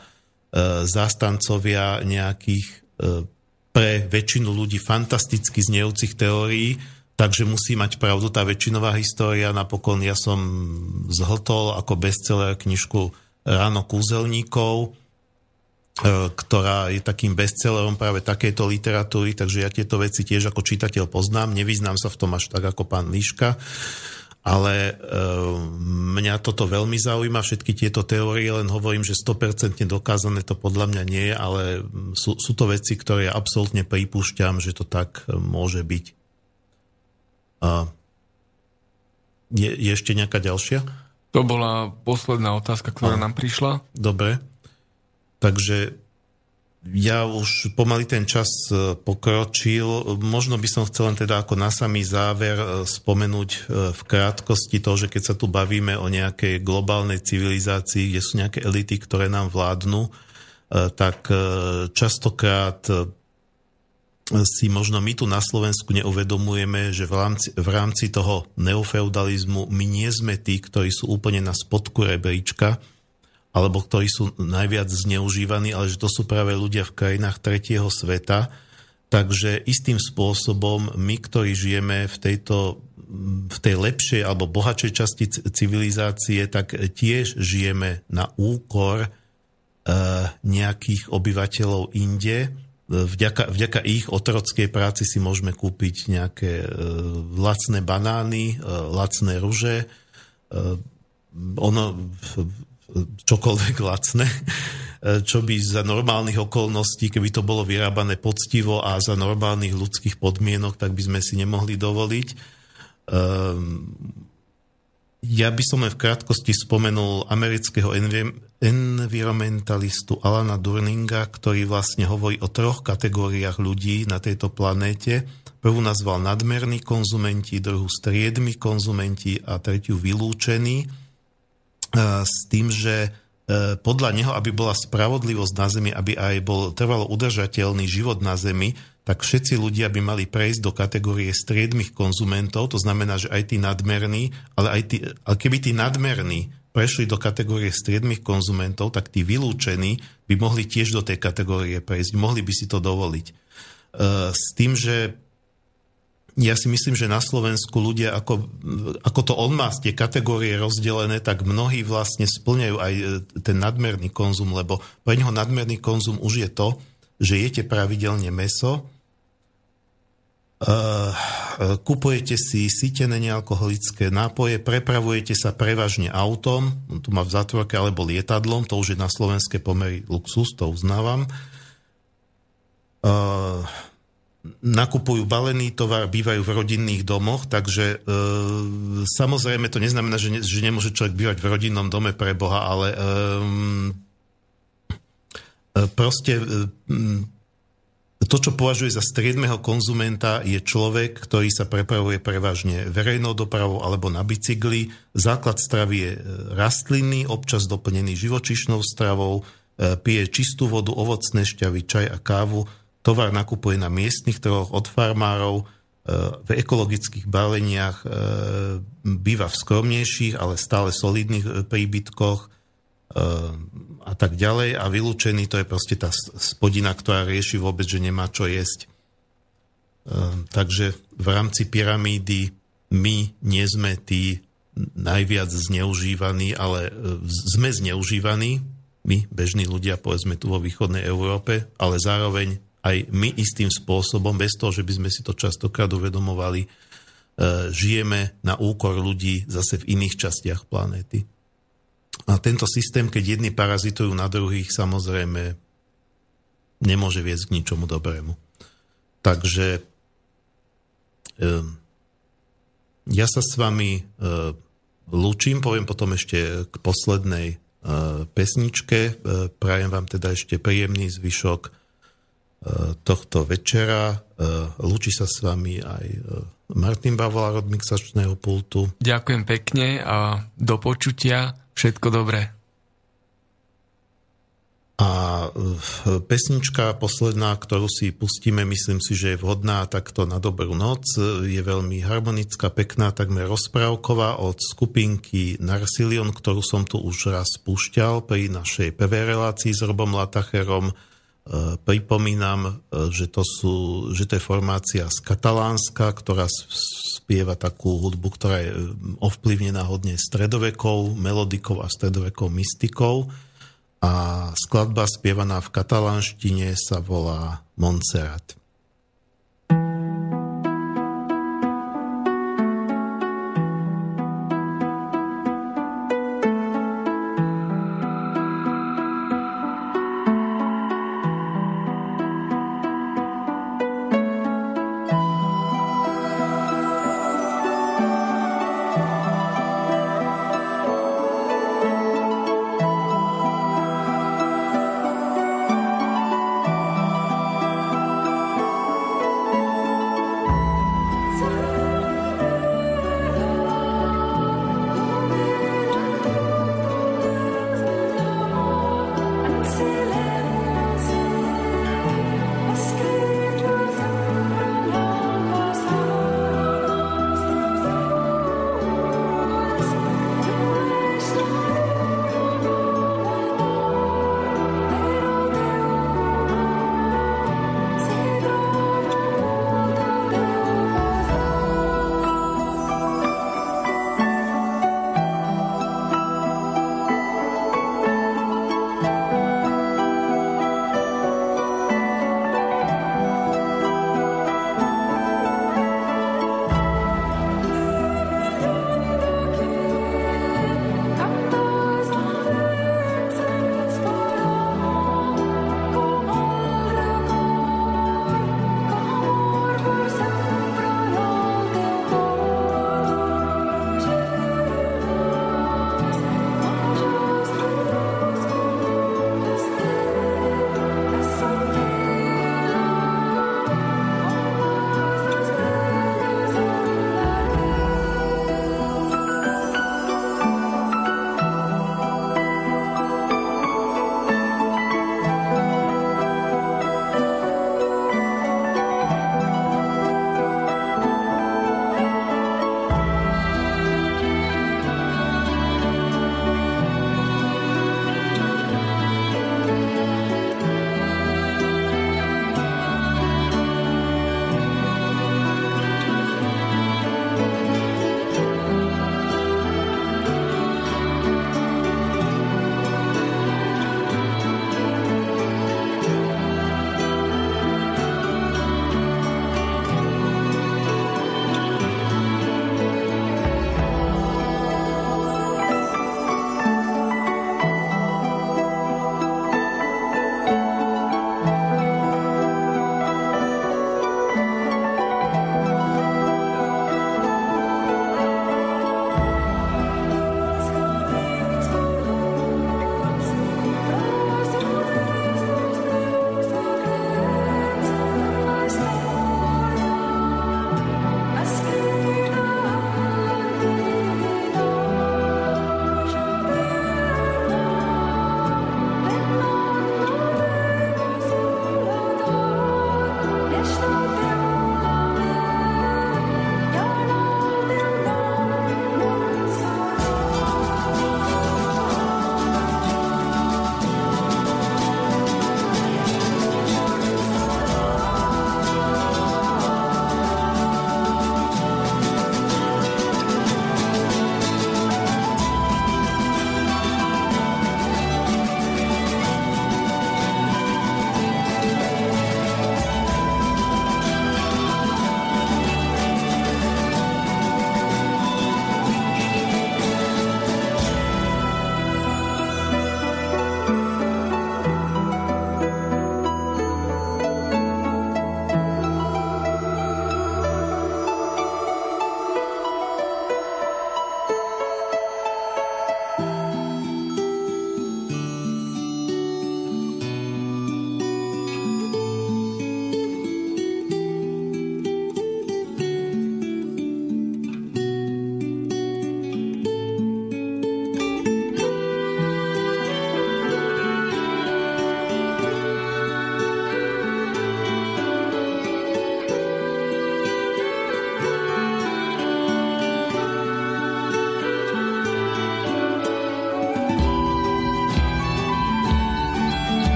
zástancovia nejakých e, pre väčšinu ľudí fantasticky znejúcich teórií, takže musí mať pravdu tá väčšinová história. Napokon ja som zhltol ako bestseller knižku Ráno kúzelníkov, e, ktorá je takým bestsellerom práve takejto literatúry, takže ja tieto veci tiež ako čitateľ poznám, nevyznám sa v tom až tak ako pán Líška ale e, mňa toto veľmi zaujíma, všetky tieto teórie, len hovorím, že 100% dokázané to podľa mňa nie je, ale sú, sú to veci, ktoré ja absolútne pripúšťam, že to tak e, môže byť. A je, je ešte nejaká ďalšia? To bola posledná otázka, ktorá a, nám prišla. Dobre. Takže ja už pomaly ten čas e, pokročil. Možno by som chcel len teda ako na samý záver e, spomenúť e, v krátkosti to, že keď sa tu bavíme o nejakej globálnej civilizácii, kde sú nejaké elity, ktoré nám vládnu, tak častokrát si možno my tu na Slovensku neuvedomujeme, že v rámci, v rámci toho neofeudalizmu my nie sme tí, ktorí sú úplne na spodku rebríčka, alebo ktorí sú najviac zneužívaní, ale že to sú práve ľudia v krajinách tretieho sveta. Takže istým spôsobom my, ktorí žijeme v tejto v tej lepšej alebo bohatšej časti civilizácie, tak tiež žijeme na úkor e, nejakých obyvateľov inde. Vďaka, vďaka ich otrockej práci si môžeme kúpiť nejaké e, lacné banány, e, lacné ruže. E, ono, čokoľvek lacné, čo by za normálnych okolností, keby to bolo vyrábané poctivo a za normálnych ľudských podmienok, tak by sme si nemohli dovoliť. Ehm, ja by som len v krátkosti spomenul amerického environmentalistu Alana Durninga, ktorý vlastne hovorí o troch kategóriách ľudí na tejto planéte. Prvú nazval nadmerní konzumenti, druhú striedmi konzumenti a tretiu vylúčení E, s tým, že e, podľa neho, aby bola spravodlivosť na Zemi, aby aj bol trvalo udržateľný život na Zemi, tak všetci ľudia by mali prejsť do kategórie striedmých konzumentov, to znamená, že aj tí nadmerní, ale, aj tí, ale keby tí nadmerní prešli do kategórie striedmých konzumentov, tak tí vylúčení by mohli tiež do tej kategórie prejsť, mohli by si to dovoliť. E, s tým, že ja si myslím, že na Slovensku ľudia, ako, ako to on má tie kategórie rozdelené, tak mnohí vlastne splňajú aj e, ten nadmerný konzum, lebo pre neho nadmerný konzum už je to, že jete pravidelne meso, Uh, kupujete si sítené nealkoholické nápoje, prepravujete sa prevažne autom, tu má v zátvorke, alebo lietadlom, to už je na slovenské pomery luxus, to uznávam. Uh, nakupujú balený tovar, bývajú v rodinných domoch, takže samozrejme to neznamená, že, ne, že nemôže človek bývať v rodinnom dome pre Boha, ale proste e, to, čo považuje za striedmeho konzumenta, je človek, ktorý sa prepravuje prevažne verejnou dopravou alebo na bicykli. Základ stravy je e, rastlinný, občas doplnený živočišnou stravou, e, pije čistú vodu, ovocné šťavy, čaj a kávu, tovar nakupuje na miestnych trhoch od farmárov, e, v ekologických baleniach, e, býva v skromnejších, ale stále solidných e, príbytkoch a tak ďalej a vylúčený to je proste tá spodina, ktorá rieši vôbec, že nemá čo jesť. Takže v rámci pyramídy my nie sme tí najviac zneužívaní, ale sme zneužívaní, my, bežní ľudia, povedzme tu vo východnej Európe, ale zároveň aj my istým spôsobom, bez toho, že by sme si to častokrát uvedomovali, e, žijeme na úkor ľudí zase v iných častiach planéty. A tento systém, keď jedni parazitujú na druhých, samozrejme nemôže viesť k ničomu dobrému. Takže e, ja sa s vami e, lúčim, poviem potom ešte k poslednej pesničke. Prajem vám teda ešte príjemný zvyšok tohto večera. Lúči sa s vami aj Martin Bavolár od mixačného pultu. Ďakujem pekne a do počutia. Všetko dobré. A pesnička posledná, ktorú si pustíme, myslím si, že je vhodná takto na dobrú noc. Je veľmi harmonická, pekná, takmer rozprávková od skupinky Narsilion, ktorú som tu už raz púšťal pri našej prvej relácii s Robom Latacherom pripomínam, e, že to, sú, že to je formácia z Katalánska, ktorá spieva takú hudbu, ktorá je e, ovplyvnená hodne stredovekou, melodikou a stredovekou mystikou. A skladba spievaná v katalánštine sa volá Montserrat.